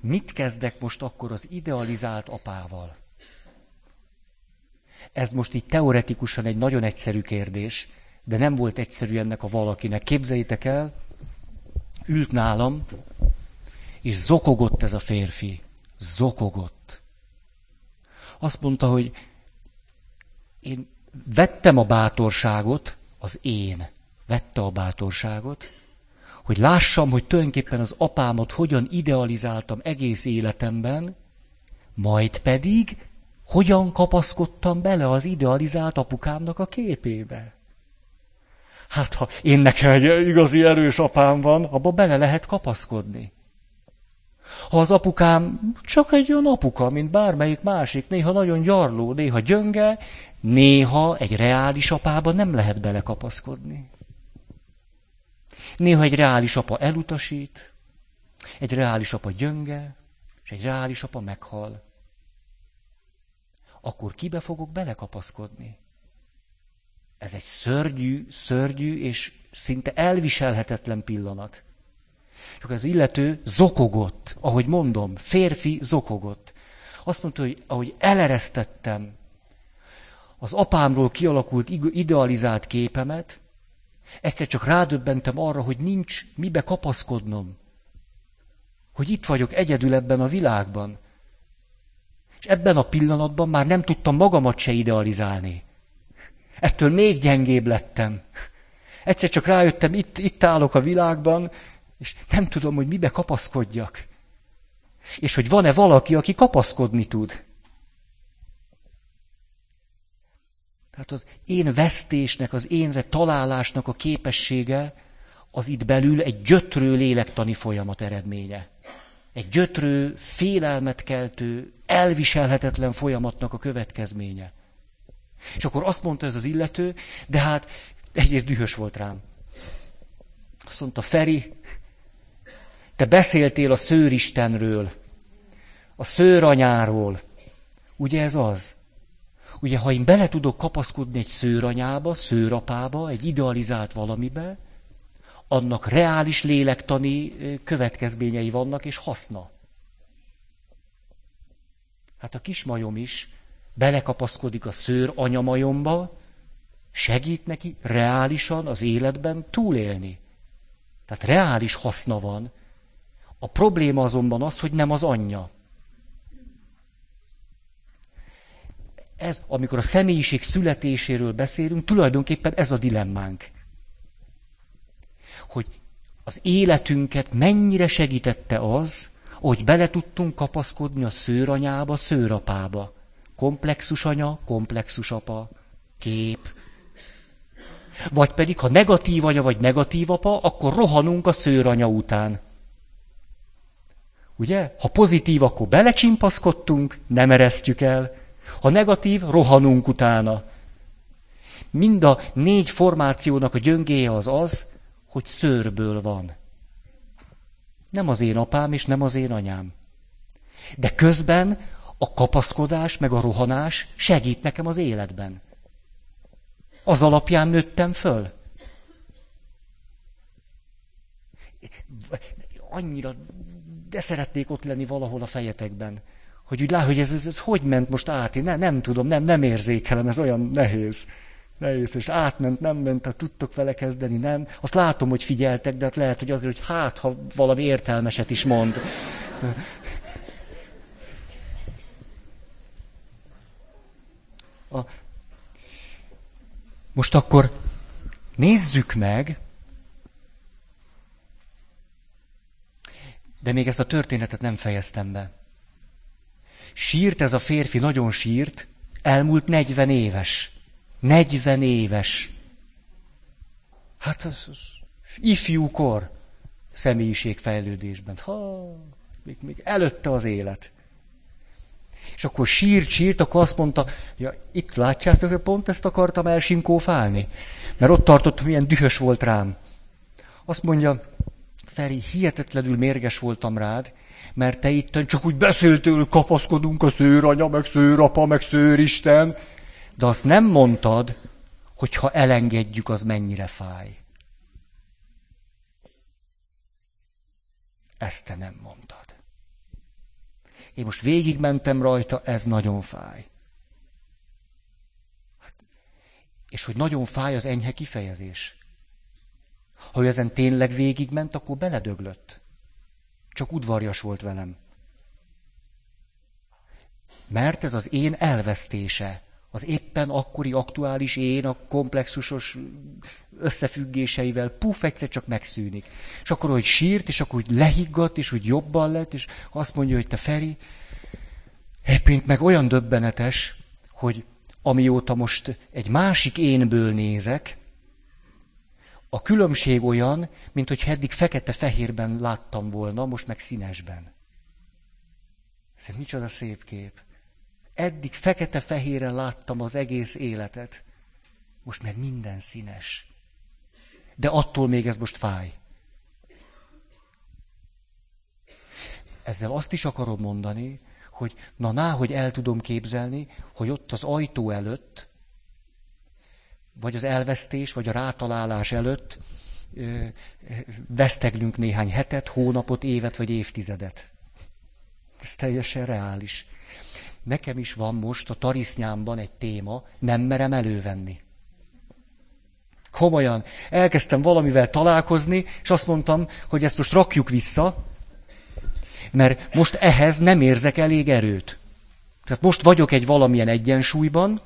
Mit kezdek most akkor az idealizált apával? Ez most így teoretikusan egy nagyon egyszerű kérdés, de nem volt egyszerű ennek a valakinek. Képzeljétek el, ült nálam, és zokogott ez a férfi. Zokogott. Azt mondta, hogy én vettem a bátorságot, az én vette a bátorságot, hogy lássam, hogy tulajdonképpen az apámat hogyan idealizáltam egész életemben, majd pedig hogyan kapaszkodtam bele az idealizált apukámnak a képébe. Hát, ha én nekem egy igazi erős apám van, abba bele lehet kapaszkodni. Ha az apukám csak egy olyan apuka, mint bármelyik másik, néha nagyon gyarló, néha gyönge, néha egy reális apába nem lehet belekapaszkodni. Néha egy reális apa elutasít, egy reális apa gyönge, és egy reális apa meghal. Akkor kibe fogok belekapaszkodni? Ez egy szörnyű, szörnyű és szinte elviselhetetlen pillanat. Csak az illető zokogott, ahogy mondom, férfi zokogott. Azt mondta, hogy ahogy eleresztettem az apámról kialakult idealizált képemet, egyszer csak rádöbbentem arra, hogy nincs mibe kapaszkodnom. Hogy itt vagyok egyedül ebben a világban. És ebben a pillanatban már nem tudtam magamat se idealizálni. Ettől még gyengébb lettem. Egyszer csak rájöttem, itt, itt állok a világban, és nem tudom, hogy mibe kapaszkodjak. És hogy van-e valaki, aki kapaszkodni tud. Tehát az én vesztésnek, az énre találásnak a képessége az itt belül egy gyötrő lélektani folyamat eredménye. Egy gyötrő, félelmet keltő, elviselhetetlen folyamatnak a következménye. És akkor azt mondta ez az illető, de hát egyrészt dühös volt rám. Azt mondta, Feri, te beszéltél a szőristenről, a szőranyáról. Ugye ez az? Ugye, ha én bele tudok kapaszkodni egy szőranyába, szőrapába, egy idealizált valamibe, annak reális lélektani következményei vannak, és haszna. Hát a kismajom is belekapaszkodik a szőr anyamajomba, segít neki reálisan az életben túlélni. Tehát reális haszna van. A probléma azonban az, hogy nem az anyja. Ez, amikor a személyiség születéséről beszélünk, tulajdonképpen ez a dilemmánk. Hogy az életünket mennyire segítette az, hogy bele tudtunk kapaszkodni a szőranyába, szőrapába. Komplexus anya, komplexus apa, kép. Vagy pedig, ha negatív anya vagy negatív apa, akkor rohanunk a szőranya után. Ugye? Ha pozitív, akkor belecsimpaszkodtunk, nem eresztjük el. Ha negatív, rohanunk utána. mind a négy formációnak a gyöngéje az az, hogy szőrből van. Nem az én apám, és nem az én anyám. De közben a kapaszkodás, meg a rohanás segít nekem az életben. Az alapján nőttem föl. Annyira, de szeretnék ott lenni valahol a fejetekben. Hogy úgy lát, hogy ez, ez, ez hogy ment most át, én ne, nem tudom, nem, nem érzékelem, ez olyan nehéz. Nehéz, és átment, nem ment, tehát tudtok vele kezdeni, nem. Azt látom, hogy figyeltek, de hát lehet, hogy azért, hogy hát, ha valami értelmeset is mond. A... Most akkor nézzük meg, de még ezt a történetet nem fejeztem be. Sírt ez a férfi, nagyon sírt, elmúlt 40 éves. 40 éves. Hát az, az ifjúkor személyiségfejlődésben. Ha, még, még előtte az élet. És akkor sírt, sírt, akkor azt mondta, ja, itt látjátok, hogy pont ezt akartam elsinkófálni. Mert ott tartott, milyen dühös volt rám. Azt mondja, Feri, hihetetlenül mérges voltam rád, mert te itt csak úgy beszéltél, kapaszkodunk a szőranya, meg szőrapa, meg szőristen, de azt nem mondtad, hogy ha elengedjük, az mennyire fáj. Ezt te nem mondtad. Én most végigmentem rajta, ez nagyon fáj. Hát, és hogy nagyon fáj az enyhe kifejezés. Ha ő ezen tényleg végigment, akkor beledöglött. Csak udvarjas volt velem. Mert ez az én elvesztése. Az éppen akkori aktuális én a komplexusos összefüggéseivel puf, egyszer csak megszűnik. És akkor, hogy sírt, és akkor úgy lehiggadt, és úgy jobban lett, és azt mondja, hogy te Feri, éppként meg olyan döbbenetes, hogy amióta most egy másik énből nézek, a különbség olyan, mint hogy eddig fekete-fehérben láttam volna, most meg színesben. Ez micsoda szép kép. Eddig fekete-fehéren láttam az egész életet. Most meg minden színes. De attól még ez most fáj. Ezzel azt is akarom mondani, hogy na ná, hogy el tudom képzelni, hogy ott az ajtó előtt vagy az elvesztés, vagy a rátalálás előtt veszteglünk néhány hetet, hónapot, évet vagy évtizedet. Ez teljesen reális. Nekem is van most a tarisznyámban egy téma, nem merem elővenni. Komolyan, elkezdtem valamivel találkozni, és azt mondtam, hogy ezt most rakjuk vissza, mert most ehhez nem érzek elég erőt. Tehát most vagyok egy valamilyen egyensúlyban,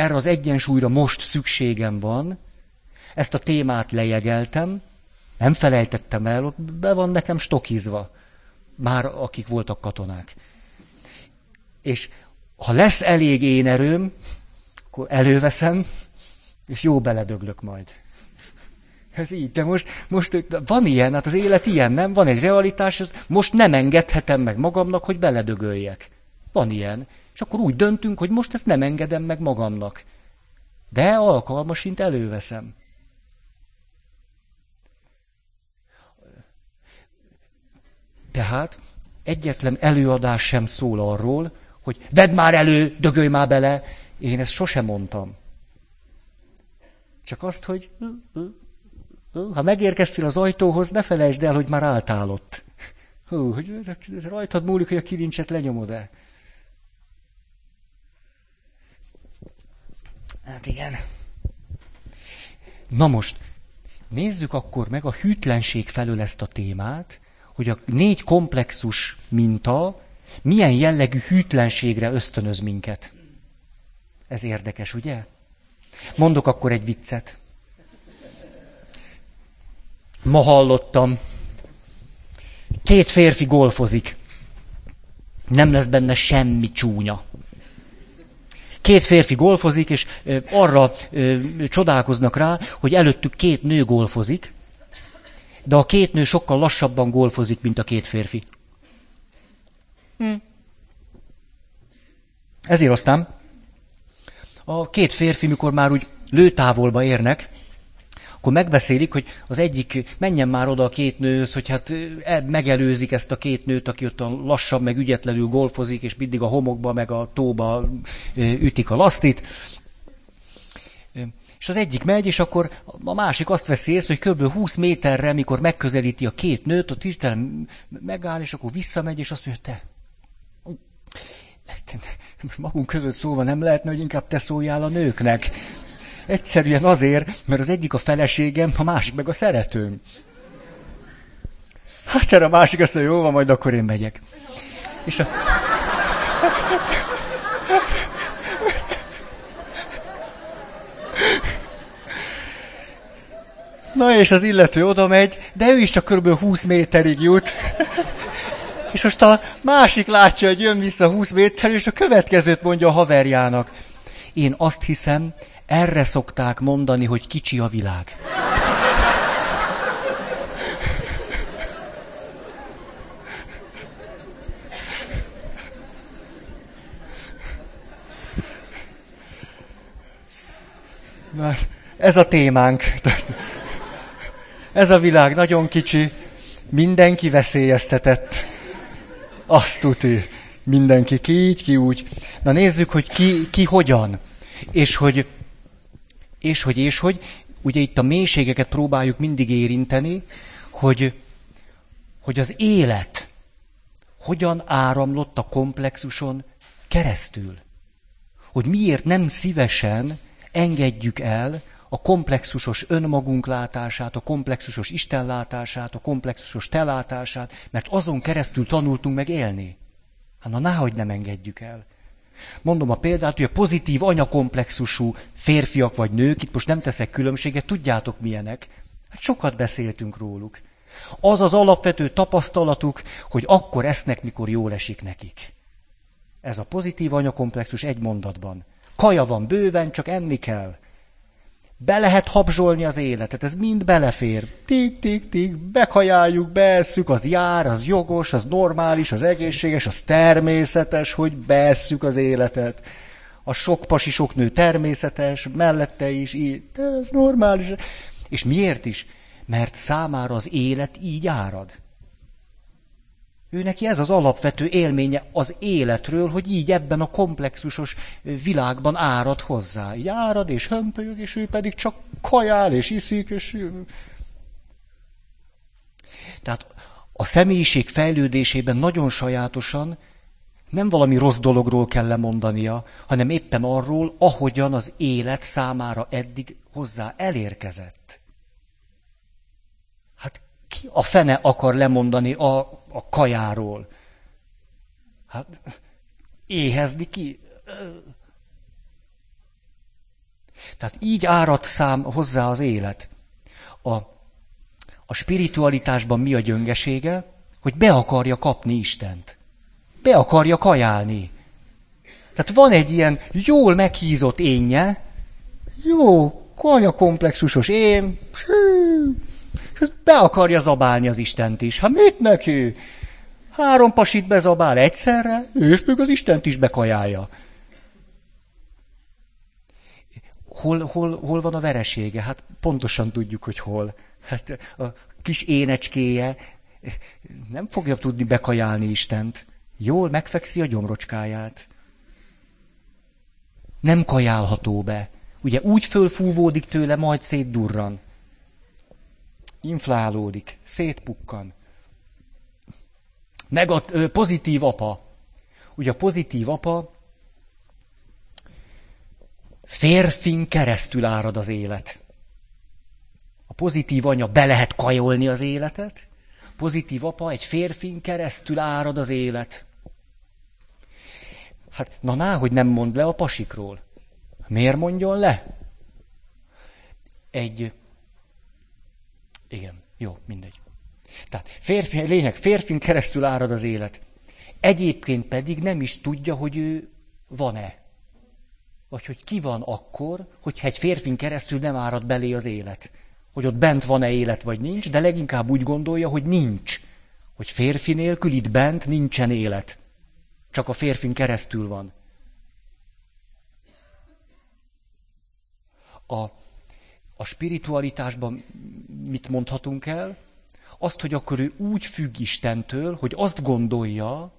erre az egyensúlyra most szükségem van, ezt a témát lejegeltem, nem felejtettem el, ott be van nekem stokizva, már akik voltak katonák. És ha lesz elég én erőm, akkor előveszem, és jó beledöglök majd. Ez így, de most, most van ilyen, hát az élet ilyen, nem? Van egy realitás, most nem engedhetem meg magamnak, hogy beledögöljek. Van ilyen. És akkor úgy döntünk, hogy most ezt nem engedem meg magamnak. De alkalmasint előveszem. Tehát egyetlen előadás sem szól arról, hogy vedd már elő, dögölj már bele. Én ezt sosem mondtam. Csak azt, hogy ha megérkeztél az ajtóhoz, ne felejtsd el, hogy már álltál ott. Hú, hogy rajtad múlik, hogy a kilincset lenyomod-e. Hát igen. Na most, nézzük akkor meg a hűtlenség felől ezt a témát, hogy a négy komplexus minta milyen jellegű hűtlenségre ösztönöz minket. Ez érdekes, ugye? Mondok akkor egy viccet. Ma hallottam. Két férfi golfozik. Nem lesz benne semmi csúnya. Két férfi golfozik, és arra csodálkoznak rá, hogy előttük két nő golfozik, de a két nő sokkal lassabban golfozik, mint a két férfi. Hm. Ezért aztán a két férfi, mikor már úgy lőtávolba érnek, akkor megbeszélik, hogy az egyik menjen már oda a két nőhöz, hogy hát e, megelőzik ezt a két nőt, aki ott a lassabb, meg ügyetlenül golfozik, és mindig a homokba, meg a tóba ütik a lasztit. És az egyik megy, és akkor a másik azt veszi észre, hogy kb. 20 méterre, mikor megközelíti a két nőt, ott hirtelen megáll, és akkor visszamegy, és azt mondja, te, magunk között szóval nem lehetne, hogy inkább te szóljál a nőknek. Egyszerűen azért, mert az egyik a feleségem, a másik meg a szeretőm. Hát erre a másik azt mondja, jó van, majd akkor én megyek. És a... Na és az illető oda megy, de ő is csak kb. 20 méterig jut. És most a másik látja, hogy jön vissza 20 méter, és a következőt mondja a haverjának. Én azt hiszem, erre szokták mondani, hogy kicsi a világ. Na, ez a témánk. Ez a világ nagyon kicsi, mindenki veszélyeztetett. Azt tuti. Mindenki ki így, ki úgy. Na nézzük, hogy ki, ki hogyan. És hogy, és hogy, és hogy, ugye itt a mélységeket próbáljuk mindig érinteni, hogy, hogy az élet hogyan áramlott a komplexuson keresztül. Hogy miért nem szívesen engedjük el a komplexusos önmagunk látását, a komplexusos Isten látását, a komplexusos te látását, mert azon keresztül tanultunk meg élni. Hát na, náhogy nem engedjük el. Mondom a példát, hogy a pozitív anyakomplexusú férfiak vagy nők, itt most nem teszek különbséget, tudjátok milyenek. Hát sokat beszéltünk róluk. Az az alapvető tapasztalatuk, hogy akkor esznek, mikor jól esik nekik. Ez a pozitív anyakomplexus egy mondatban. Kaja van bőven, csak enni kell. Be lehet habzsolni az életet, ez mind belefér. Tik, tik, tik, bekajáljuk, beesszük, az jár, az jogos, az normális, az egészséges, az természetes, hogy beesszük az életet. A sok pasi, sok nő természetes, mellette is, így, ez normális. És miért is? Mert számára az élet így árad. Ő neki ez az alapvető élménye az életről, hogy így ebben a komplexusos világban árad hozzá. Így árad és hömpölyög, és ő pedig csak kajál és iszik, és... Tehát a személyiség fejlődésében nagyon sajátosan nem valami rossz dologról kell lemondania, hanem éppen arról, ahogyan az élet számára eddig hozzá elérkezett. Ki a fene akar lemondani a, a kajáról? Hát éhezni ki? Tehát így árad szám hozzá az élet. A, a spiritualitásban mi a gyöngesége? Hogy be akarja kapni Istent. Be akarja kajálni. Tehát van egy ilyen jól meghízott énje, jó, komplexusos én, be akarja zabálni az Istent is. Hát mit neki? Három pasit bezabál egyszerre, és még az Istent is bekajálja. Hol, hol, hol van a veresége? Hát pontosan tudjuk, hogy hol. Hát a kis énecskéje nem fogja tudni bekajálni Istent. Jól megfekszi a gyomrocskáját. Nem kajálható be. Ugye úgy fölfúvódik tőle, majd szétdurran inflálódik, szétpukkan. Ö, pozitív apa. Ugye a pozitív apa férfin keresztül árad az élet. A pozitív anya be lehet kajolni az életet, pozitív apa egy férfin keresztül árad az élet. Hát, na ná, hogy nem mond le a pasikról. Miért mondjon le? Egy igen, jó, mindegy. Tehát férfi, lényeg, férfin keresztül árad az élet. Egyébként pedig nem is tudja, hogy ő van-e. Vagy hogy ki van akkor, hogyha egy férfin keresztül nem árad belé az élet. Hogy ott bent van-e élet, vagy nincs, de leginkább úgy gondolja, hogy nincs. Hogy férfi nélkül itt bent nincsen élet. Csak a férfin keresztül van. a, a spiritualitásban mit mondhatunk el? Azt, hogy akkor ő úgy függ Istentől, hogy azt gondolja,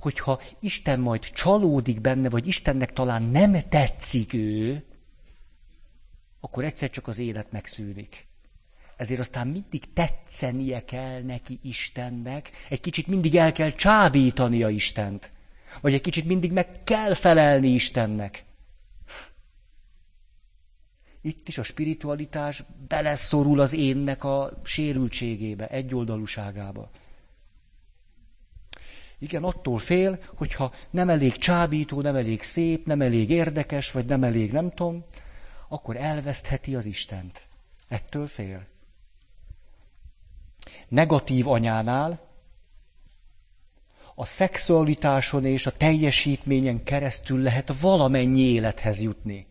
hogyha Isten majd csalódik benne, vagy Istennek talán nem tetszik ő, akkor egyszer csak az élet megszűnik. Ezért aztán mindig tetszenie kell neki Istennek, egy kicsit mindig el kell csábítania Istent. Vagy egy kicsit mindig meg kell felelni Istennek. Itt is a spiritualitás beleszorul az énnek a sérültségébe, egyoldalúságába. Igen, attól fél, hogyha nem elég csábító, nem elég szép, nem elég érdekes, vagy nem elég nem tudom, akkor elvesztheti az Istent. Ettől fél. Negatív anyánál a szexualitáson és a teljesítményen keresztül lehet valamennyi élethez jutni.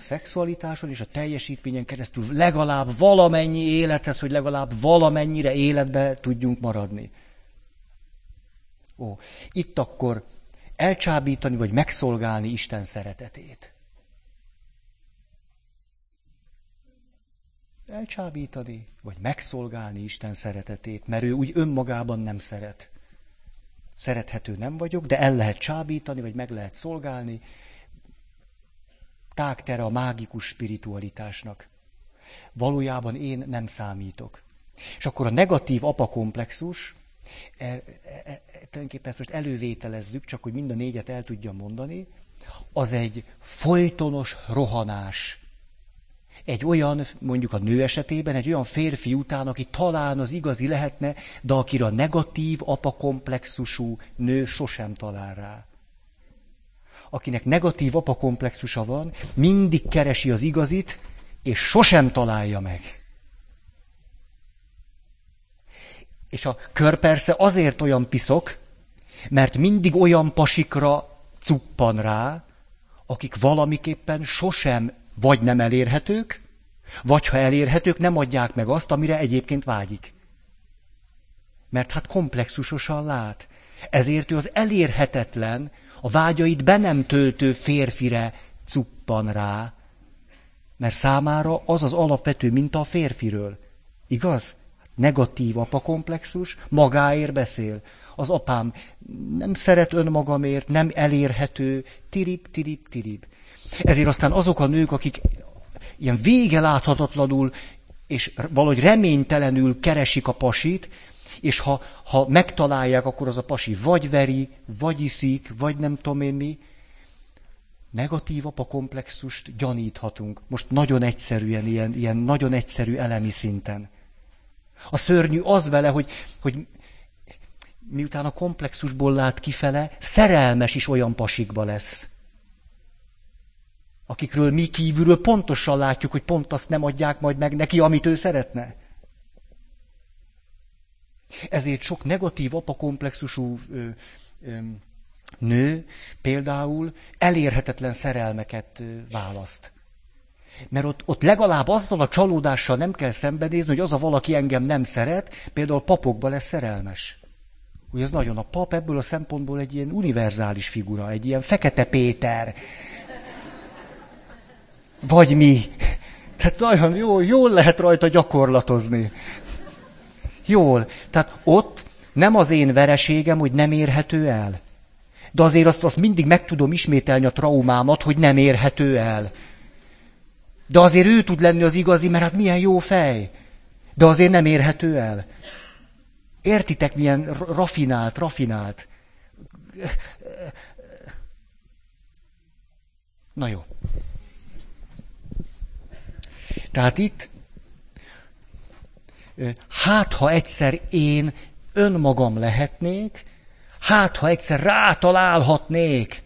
A szexualitáson és a teljesítményen keresztül legalább valamennyi élethez, hogy legalább valamennyire életbe tudjunk maradni. Ó, itt akkor elcsábítani vagy megszolgálni Isten szeretetét. Elcsábítani, vagy megszolgálni Isten szeretetét, mert ő úgy önmagában nem szeret. Szerethető nem vagyok, de el lehet csábítani, vagy meg lehet szolgálni. Tágtere a mágikus spiritualitásnak. Valójában én nem számítok. És akkor a negatív apakomplexus, e, e, e, tulajdonképpen ezt most elővételezzük, csak hogy mind a négyet el tudjam mondani, az egy folytonos rohanás. Egy olyan, mondjuk a nő esetében, egy olyan férfi után, aki talán az igazi lehetne, de akire a negatív, apakomplexusú nő sosem talál rá. Akinek negatív apakomplexusa van, mindig keresi az igazit, és sosem találja meg. És a kör persze azért olyan piszok, mert mindig olyan pasikra cuppan rá, akik valamiképpen sosem vagy nem elérhetők, vagy ha elérhetők, nem adják meg azt, amire egyébként vágyik. Mert hát komplexusosan lát. Ezért ő az elérhetetlen, a vágyait be nem töltő férfire cuppan rá, mert számára az az alapvető minta a férfiről. Igaz? Negatív apakomplexus, magáért beszél. Az apám nem szeret önmagamért, nem elérhető, tirip, tirip, tirip. Ezért aztán azok a nők, akik ilyen vége láthatatlanul és valahogy reménytelenül keresik a pasit, és ha, ha megtalálják, akkor az a pasi vagy veri, vagy iszik, vagy nem tudom én mi. Negatív apakomplexust gyaníthatunk. Most nagyon egyszerűen, ilyen, ilyen nagyon egyszerű elemi szinten. A szörnyű az vele, hogy, hogy miután a komplexusból lát kifele, szerelmes is olyan pasikba lesz. Akikről mi kívülről pontosan látjuk, hogy pont azt nem adják majd meg neki, amit ő szeretne. Ezért sok negatív apakomplexusú ö, ö, nő például elérhetetlen szerelmeket választ. Mert ott, ott legalább azzal a csalódással nem kell szembenézni, hogy az a valaki engem nem szeret, például papokba lesz szerelmes. Ugye ez nagyon a pap ebből a szempontból egy ilyen univerzális figura, egy ilyen fekete Péter. Vagy mi. Tehát nagyon jó, jól lehet rajta gyakorlatozni. Jól. Tehát ott nem az én vereségem, hogy nem érhető el. De azért azt, azt mindig meg tudom ismételni a traumámat, hogy nem érhető el. De azért ő tud lenni az igazi, mert hát milyen jó fej. De azért nem érhető el. Értitek, milyen rafinált, rafinált. Na jó. Tehát itt, hát ha egyszer én önmagam lehetnék, hát ha egyszer rátalálhatnék.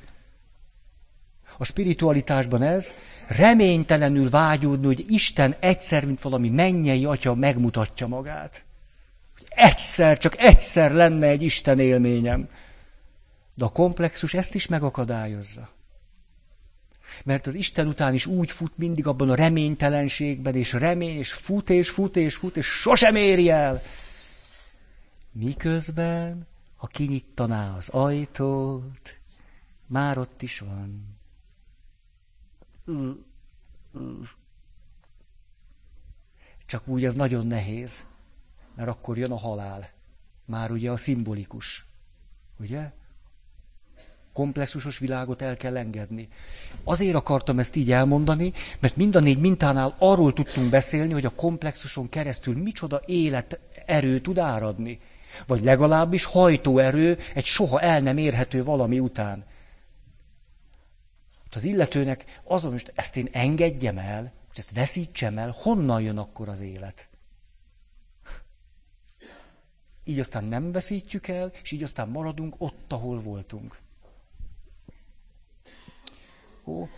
A spiritualitásban ez reménytelenül vágyódni, hogy Isten egyszer, mint valami mennyei atya megmutatja magát. Egyszer, csak egyszer lenne egy Isten élményem. De a komplexus ezt is megakadályozza. Mert az Isten után is úgy fut mindig abban a reménytelenségben, és remény, és fut, és fut, és fut, és sosem éri el. Miközben, ha kinyittaná az ajtót, már ott is van. Csak úgy ez nagyon nehéz, mert akkor jön a halál. Már ugye a szimbolikus. Ugye? Komplexusos világot el kell engedni. Azért akartam ezt így elmondani, mert mind a négy mintánál arról tudtunk beszélni, hogy a komplexuson keresztül micsoda élet erő tud áradni. Vagy legalábbis hajtóerő egy soha el nem érhető valami után. Az illetőnek azon, hogy ezt én engedjem el, hogy ezt veszítsem el, honnan jön akkor az élet? Így aztán nem veszítjük el, és így aztán maradunk ott, ahol voltunk. Ó.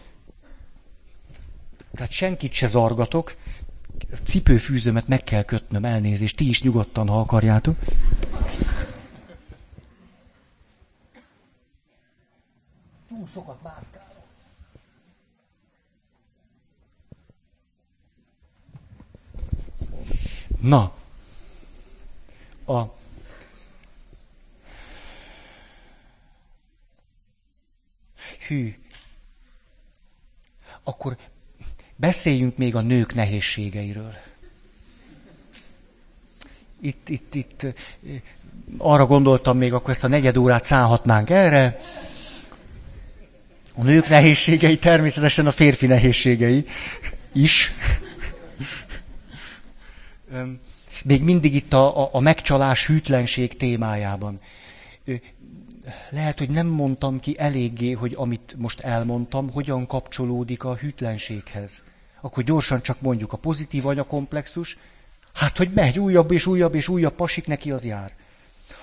Tehát senkit se zargatok, cipőfűzőmet meg kell kötnöm, elnézést, ti is nyugodtan, ha akarjátok. Túl sokat mászkálok. Na, a hű, akkor beszéljünk még a nők nehézségeiről. Itt, itt, itt arra gondoltam még, akkor ezt a negyed órát szállhatnánk erre. A nők nehézségei természetesen a férfi nehézségei is. Még mindig itt a, a, a megcsalás hűtlenség témájában lehet, hogy nem mondtam ki eléggé, hogy amit most elmondtam, hogyan kapcsolódik a hűtlenséghez. Akkor gyorsan csak mondjuk a pozitív anyakomplexus, hát hogy megy újabb és újabb és újabb pasik, neki az jár.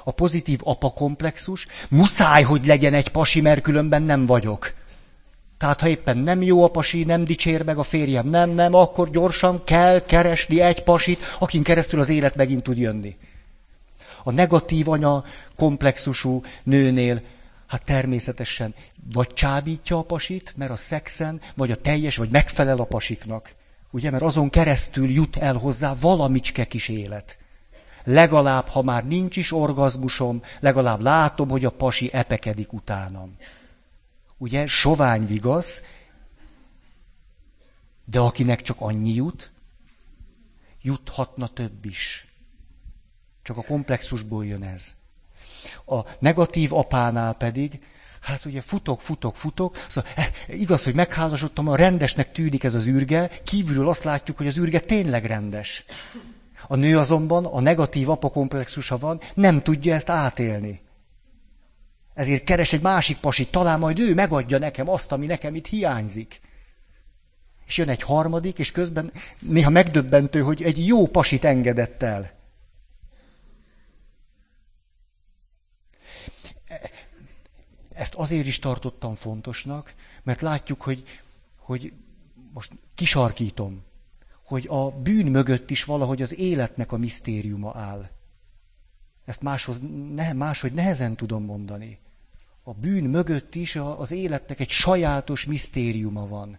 A pozitív apakomplexus, muszáj, hogy legyen egy pasi, mert különben nem vagyok. Tehát ha éppen nem jó a pasi, nem dicsér meg a férjem, nem, nem, akkor gyorsan kell keresni egy pasit, akin keresztül az élet megint tud jönni. A negatív anya komplexusú nőnél, hát természetesen vagy csábítja a pasit, mert a szexen, vagy a teljes, vagy megfelel a pasiknak. Ugye, mert azon keresztül jut el hozzá valamicske kis élet. Legalább, ha már nincs is orgazmusom, legalább látom, hogy a pasi epekedik utánam. Ugye, sovány vigasz, de akinek csak annyi jut, juthatna több is. Csak a komplexusból jön ez. A negatív apánál pedig, hát ugye futok, futok, futok, szóval eh, igaz, hogy megházasodtam, a rendesnek tűnik ez az űrge, kívülről azt látjuk, hogy az űrge tényleg rendes. A nő azonban, a negatív apakomplexusa van, nem tudja ezt átélni. Ezért keres egy másik pasit, talán majd ő megadja nekem azt, ami nekem itt hiányzik. És jön egy harmadik, és közben néha megdöbbentő, hogy egy jó pasit engedett el. Ezt azért is tartottam fontosnak, mert látjuk, hogy, hogy most kisarkítom, hogy a bűn mögött is valahogy az életnek a misztériuma áll. Ezt máshoz, ne, máshogy nehezen tudom mondani. A bűn mögött is az életnek egy sajátos misztériuma van.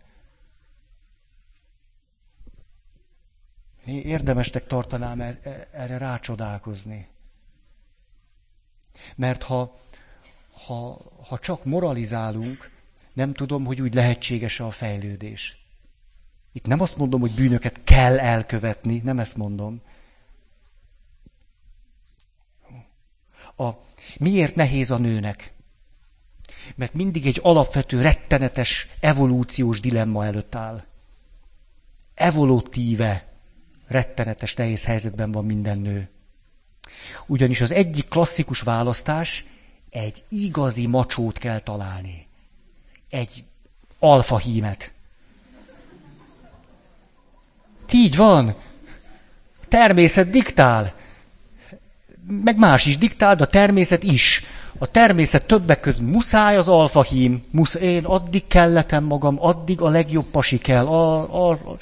Érdemesnek tartanám e, e, erre rácsodálkozni. Mert ha ha, ha csak moralizálunk, nem tudom, hogy úgy lehetséges a fejlődés. Itt nem azt mondom, hogy bűnöket kell elkövetni, nem ezt mondom. A, miért nehéz a nőnek? Mert mindig egy alapvető, rettenetes, evolúciós dilemma előtt áll. Evolutíve rettenetes, nehéz helyzetben van minden nő. Ugyanis az egyik klasszikus választás egy igazi macsót kell találni. Egy alfahímet. Így van. Természet diktál. Meg más is diktál, de a természet is. A természet többek között muszáj az alfahím. Musz, én addig kelletem magam, addig a legjobb pasi kell. A, a, a,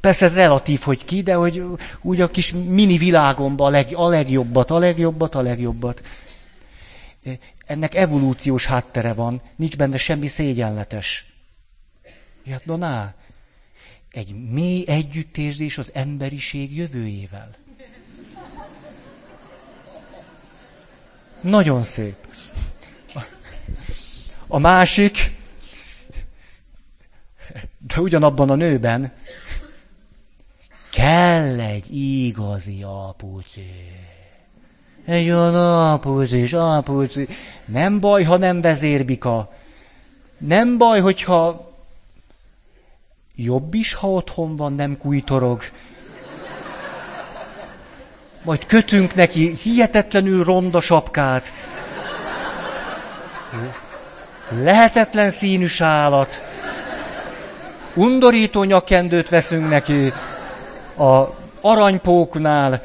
persze ez relatív, hogy ki, de hogy úgy a kis mini világomban a, leg, a legjobbat, a legjobbat, a legjobbat ennek evolúciós háttere van, nincs benne semmi szégyenletes. Hát no, na, egy mély együttérzés az emberiség jövőjével. Nagyon szép. A másik, De ugyanabban a nőben kell egy igazi apuci. Egy olyan apuci, apuci. Nem baj, ha nem vezérbika. Nem baj, hogyha jobb is, ha otthon van, nem kújtorog. Majd kötünk neki hihetetlenül ronda sapkát. Lehetetlen színű sálat. Undorító nyakendőt veszünk neki a aranypóknál.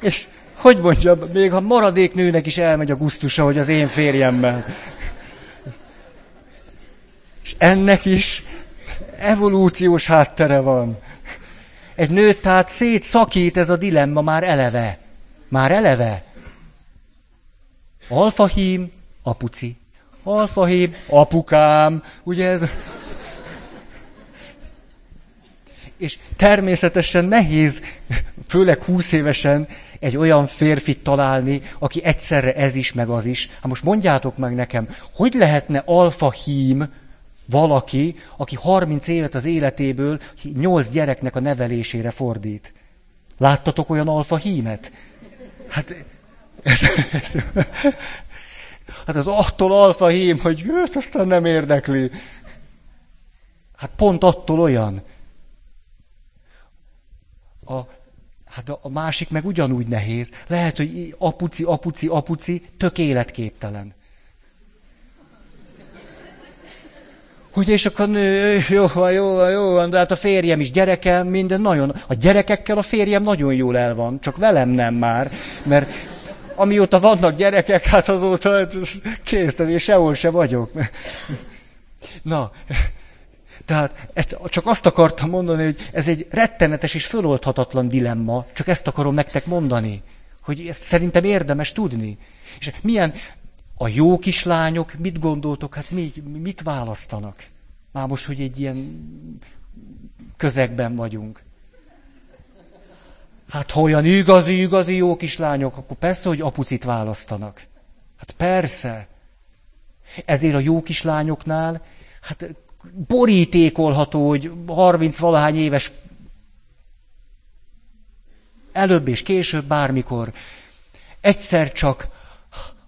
És hogy mondjam, még a maradék nőnek is elmegy a gusztusa, hogy az én férjemmel. És ennek is evolúciós háttere van. Egy nőt tehát szétszakít ez a dilemma már eleve. Már eleve. Alfahím, apuci. Alfahím, apukám. Ugye ez... És természetesen nehéz, főleg húsz évesen, egy olyan férfit találni, aki egyszerre ez is, meg az is. Hát most mondjátok meg nekem, hogy lehetne alfa hím valaki, aki 30 évet az életéből 8 gyereknek a nevelésére fordít? Láttatok olyan alfa hímet? Hát, hát az attól alfa hím, hogy őt aztán nem érdekli. Hát pont attól olyan. A, hát a, másik meg ugyanúgy nehéz. Lehet, hogy apuci, apuci, apuci, tök életképtelen. Hogy és akkor nő, jó van, jó van, jó van, de hát a férjem is, gyerekem, minden nagyon. A gyerekekkel a férjem nagyon jól el van, csak velem nem már, mert amióta vannak gyerekek, hát azóta hát kész, és sehol se vagyok. Na, tehát ezt csak azt akartam mondani, hogy ez egy rettenetes és föloldhatatlan dilemma, csak ezt akarom nektek mondani, hogy ezt szerintem érdemes tudni. És milyen a jó kislányok, mit gondoltok, hát mi, mit választanak? Már most, hogy egy ilyen közegben vagyunk. Hát ha olyan igazi, igazi jó kislányok, akkor persze, hogy apucit választanak. Hát persze. Ezért a jó kislányoknál, hát borítékolható, hogy 30 valahány éves előbb és később, bármikor, egyszer csak,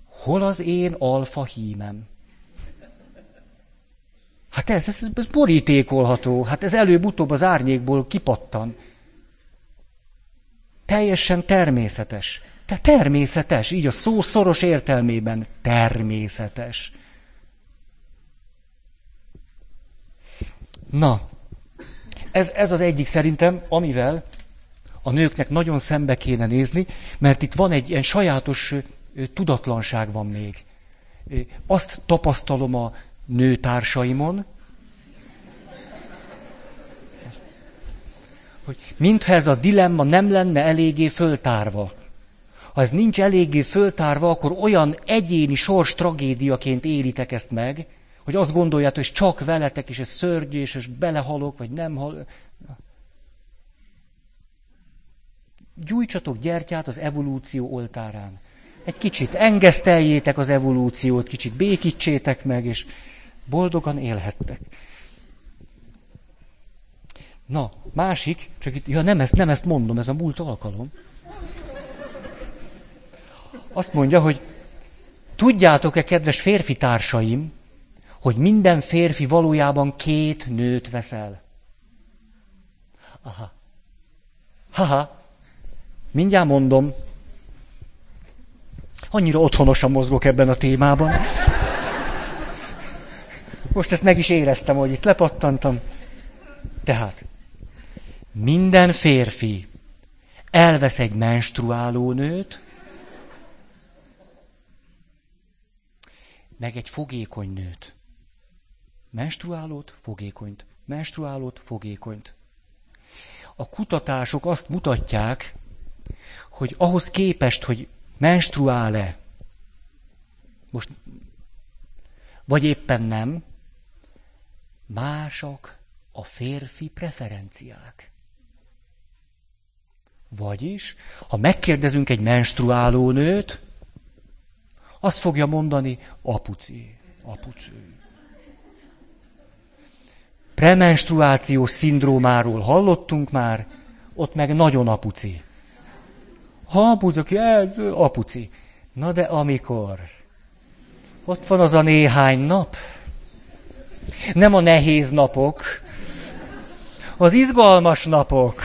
hol az én alfa hímem? Hát ez, ez, ez borítékolható, hát ez előbb-utóbb az árnyékból kipattan. Teljesen természetes. Te természetes, így a szó szoros értelmében természetes. Na, ez, ez az egyik szerintem, amivel a nőknek nagyon szembe kéne nézni, mert itt van egy ilyen sajátos tudatlanság van még. Azt tapasztalom a nőtársaimon, hogy mintha ez a dilemma nem lenne eléggé föltárva. Ha ez nincs eléggé föltárva, akkor olyan egyéni sors tragédiaként élitek ezt meg, hogy azt gondoljátok, hogy csak veletek, és ez szörnyű, és belehalok, vagy nem hal. Gyújtsatok gyertyát az evolúció oltárán. Egy kicsit engeszteljétek az evolúciót, kicsit békítsétek meg, és boldogan élhettek. Na, másik, csak itt, ja nem ezt, nem ezt mondom, ez a múlt alkalom. Azt mondja, hogy tudjátok-e, kedves férfi társaim, hogy minden férfi valójában két nőt veszel. Aha. Haha. Mindjárt mondom. Annyira otthonosan mozgok ebben a témában. Most ezt meg is éreztem, hogy itt lepattantam. Tehát, minden férfi elvesz egy menstruáló nőt, meg egy fogékony nőt. Menstruálót, fogékonyt. Menstruálót, fogékonyt. A kutatások azt mutatják, hogy ahhoz képest, hogy menstruál-e, most, vagy éppen nem, mások a férfi preferenciák. Vagyis, ha megkérdezünk egy menstruáló nőt, azt fogja mondani, apuci, apuci. Premenstruációs szindrómáról hallottunk már, ott meg nagyon apuci. Ha apuci, apuci. Na de amikor ott van az a néhány nap, nem a nehéz napok, az izgalmas napok,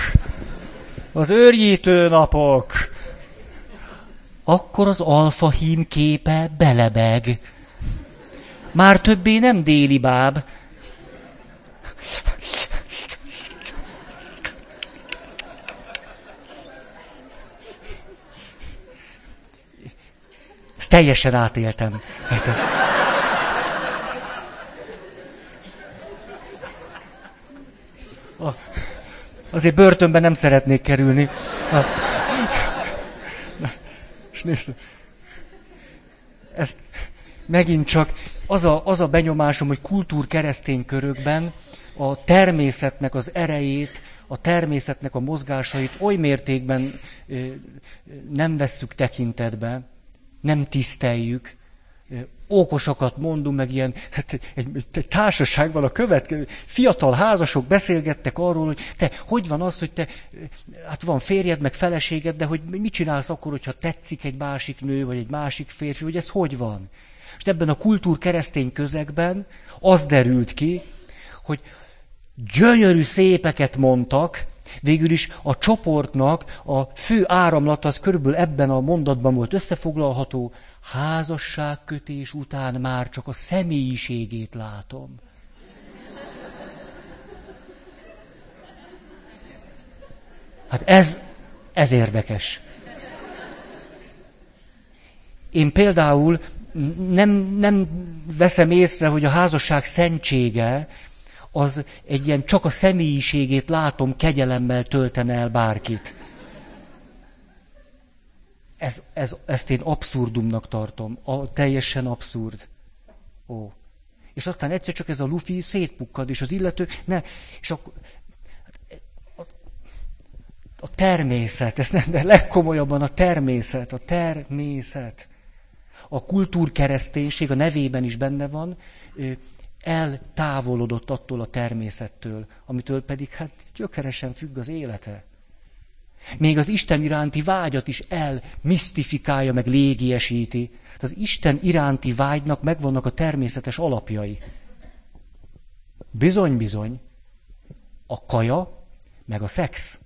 az őrjítő napok, akkor az alfa hím képe belebeg. Már többé nem déli báb. Ezt teljesen átéltem. Azért börtönben nem szeretnék kerülni. És nézd, ezt megint csak az a, az a benyomásom, hogy kultúr keresztény körökben a természetnek az erejét, a természetnek a mozgásait oly mértékben nem vesszük tekintetbe, nem tiszteljük, okosakat mondunk, meg ilyen, hát egy, egy társaságban a következő, fiatal házasok beszélgettek arról, hogy te, hogy van az, hogy te, hát van férjed, meg feleséged, de hogy mit csinálsz akkor, hogyha tetszik egy másik nő, vagy egy másik férfi, hogy ez hogy van? És ebben a kultúr keresztény közegben az derült ki, hogy gyönyörű szépeket mondtak, Végül is a csoportnak a fő áramlat az körülbelül ebben a mondatban volt összefoglalható, házasságkötés után már csak a személyiségét látom. Hát ez, ez érdekes. Én például nem, nem veszem észre, hogy a házasság szentsége az egy ilyen csak a személyiségét látom kegyelemmel töltene el bárkit. Ez, ez, ezt én abszurdumnak tartom. A, teljesen abszurd. Ó. És aztán egyszer csak ez a lufi szétpukkad, és az illető, ne, és akkor, a, a természet, ez nem, de legkomolyabban a természet, a természet. A kultúrkereszténység a nevében is benne van, eltávolodott attól a természettől, amitől pedig hát gyökeresen függ az élete. Még az Isten iránti vágyat is elmisztifikálja, meg légiesíti. Az Isten iránti vágynak megvannak a természetes alapjai. Bizony, bizony, a kaja, meg a szex.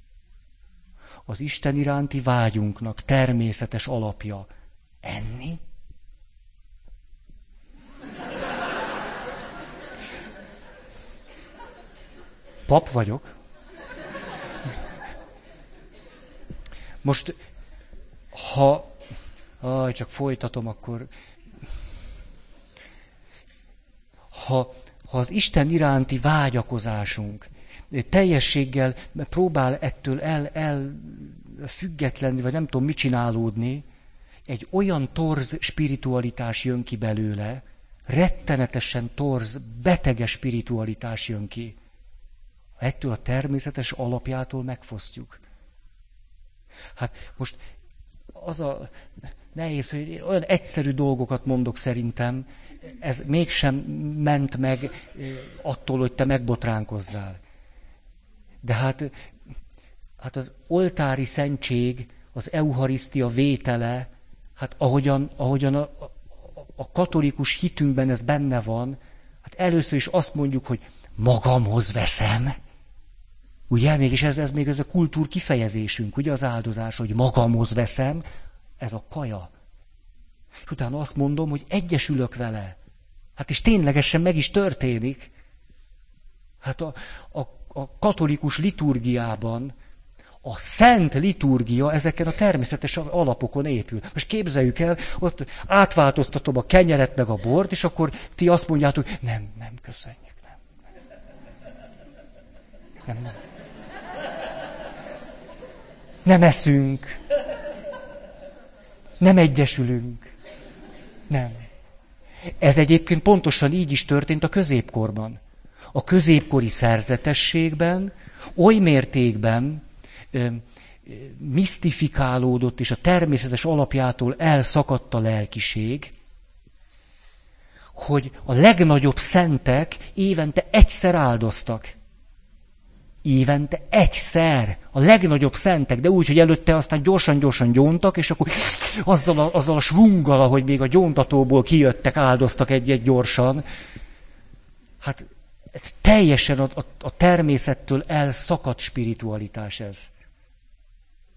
Az Isten iránti vágyunknak természetes alapja. Enni? Pap vagyok. Most, ha... Aj, csak folytatom, akkor... Ha, ha az Isten iránti vágyakozásunk teljességgel próbál ettől el, el függetlenni, vagy nem tudom, mit csinálódni, egy olyan torz spiritualitás jön ki belőle, rettenetesen torz, beteges spiritualitás jön ki. Ettől a természetes alapjától megfosztjuk. Hát most az a nehéz, hogy olyan egyszerű dolgokat mondok szerintem, ez mégsem ment meg attól, hogy te megbotránkozzál. De hát, hát az oltári szentség, az euharisztia vétele, hát ahogyan, ahogyan a, a katolikus hitünkben ez benne van, hát először is azt mondjuk, hogy magamhoz veszem. Ugye, mégis ez, ez még ez a kultúr kifejezésünk, ugye az áldozás, hogy magamhoz veszem, ez a kaja. És utána azt mondom, hogy egyesülök vele. Hát és ténylegesen meg is történik. Hát a, a, a katolikus liturgiában a szent liturgia ezeken a természetes alapokon épül. Most képzeljük el, ott átváltoztatom a kenyeret meg a bort, és akkor ti azt mondjátok, nem, nem, köszönjük, nem. Nem, nem nem eszünk, nem egyesülünk. Nem. Ez egyébként pontosan így is történt a középkorban. A középkori szerzetességben oly mértékben ö, misztifikálódott, és a természetes alapjától elszakadt a lelkiség, hogy a legnagyobb szentek évente egyszer áldoztak. Évente egyszer. A legnagyobb szentek, de úgy, hogy előtte aztán gyorsan-gyorsan gyóntak, és akkor azzal a, azzal a svunggal, ahogy még a gyóntatóból kijöttek, áldoztak egy-egy gyorsan. Hát ez teljesen a, a, a természettől elszakadt spiritualitás ez.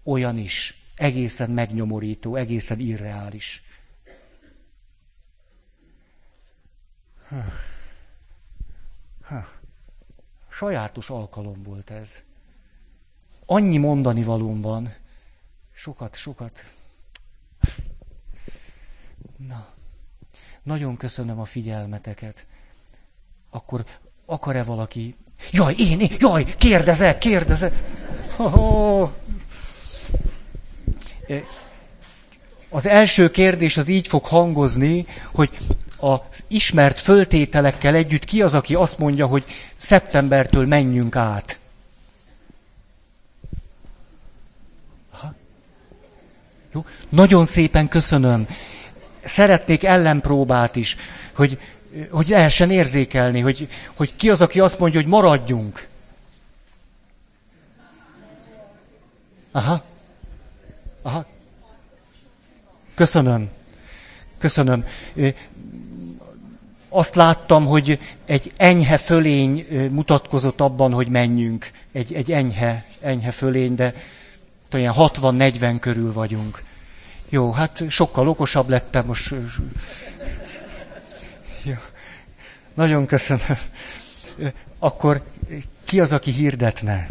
Olyan is. Egészen megnyomorító, egészen irreális. Ha. Sajátos alkalom volt ez. Annyi mondani valóm van. Sokat, sokat. Na, nagyon köszönöm a figyelmeteket. Akkor akar-e valaki... Jaj, én, én jaj, kérdezek, kérdezek. Oh. Az első kérdés az így fog hangozni, hogy az ismert föltételekkel együtt ki az, aki azt mondja, hogy szeptembertől menjünk át? Jó. Nagyon szépen köszönöm. Szeretnék ellenpróbát is, hogy, hogy lehessen érzékelni, hogy, hogy ki az, aki azt mondja, hogy maradjunk. Aha. Aha. Köszönöm. Köszönöm azt láttam, hogy egy enyhe fölény mutatkozott abban, hogy menjünk. Egy, egy enyhe, enyhe fölény, de olyan 60-40 körül vagyunk. Jó, hát sokkal okosabb lettem most. Jó. Nagyon köszönöm. Akkor ki az, aki hirdetne?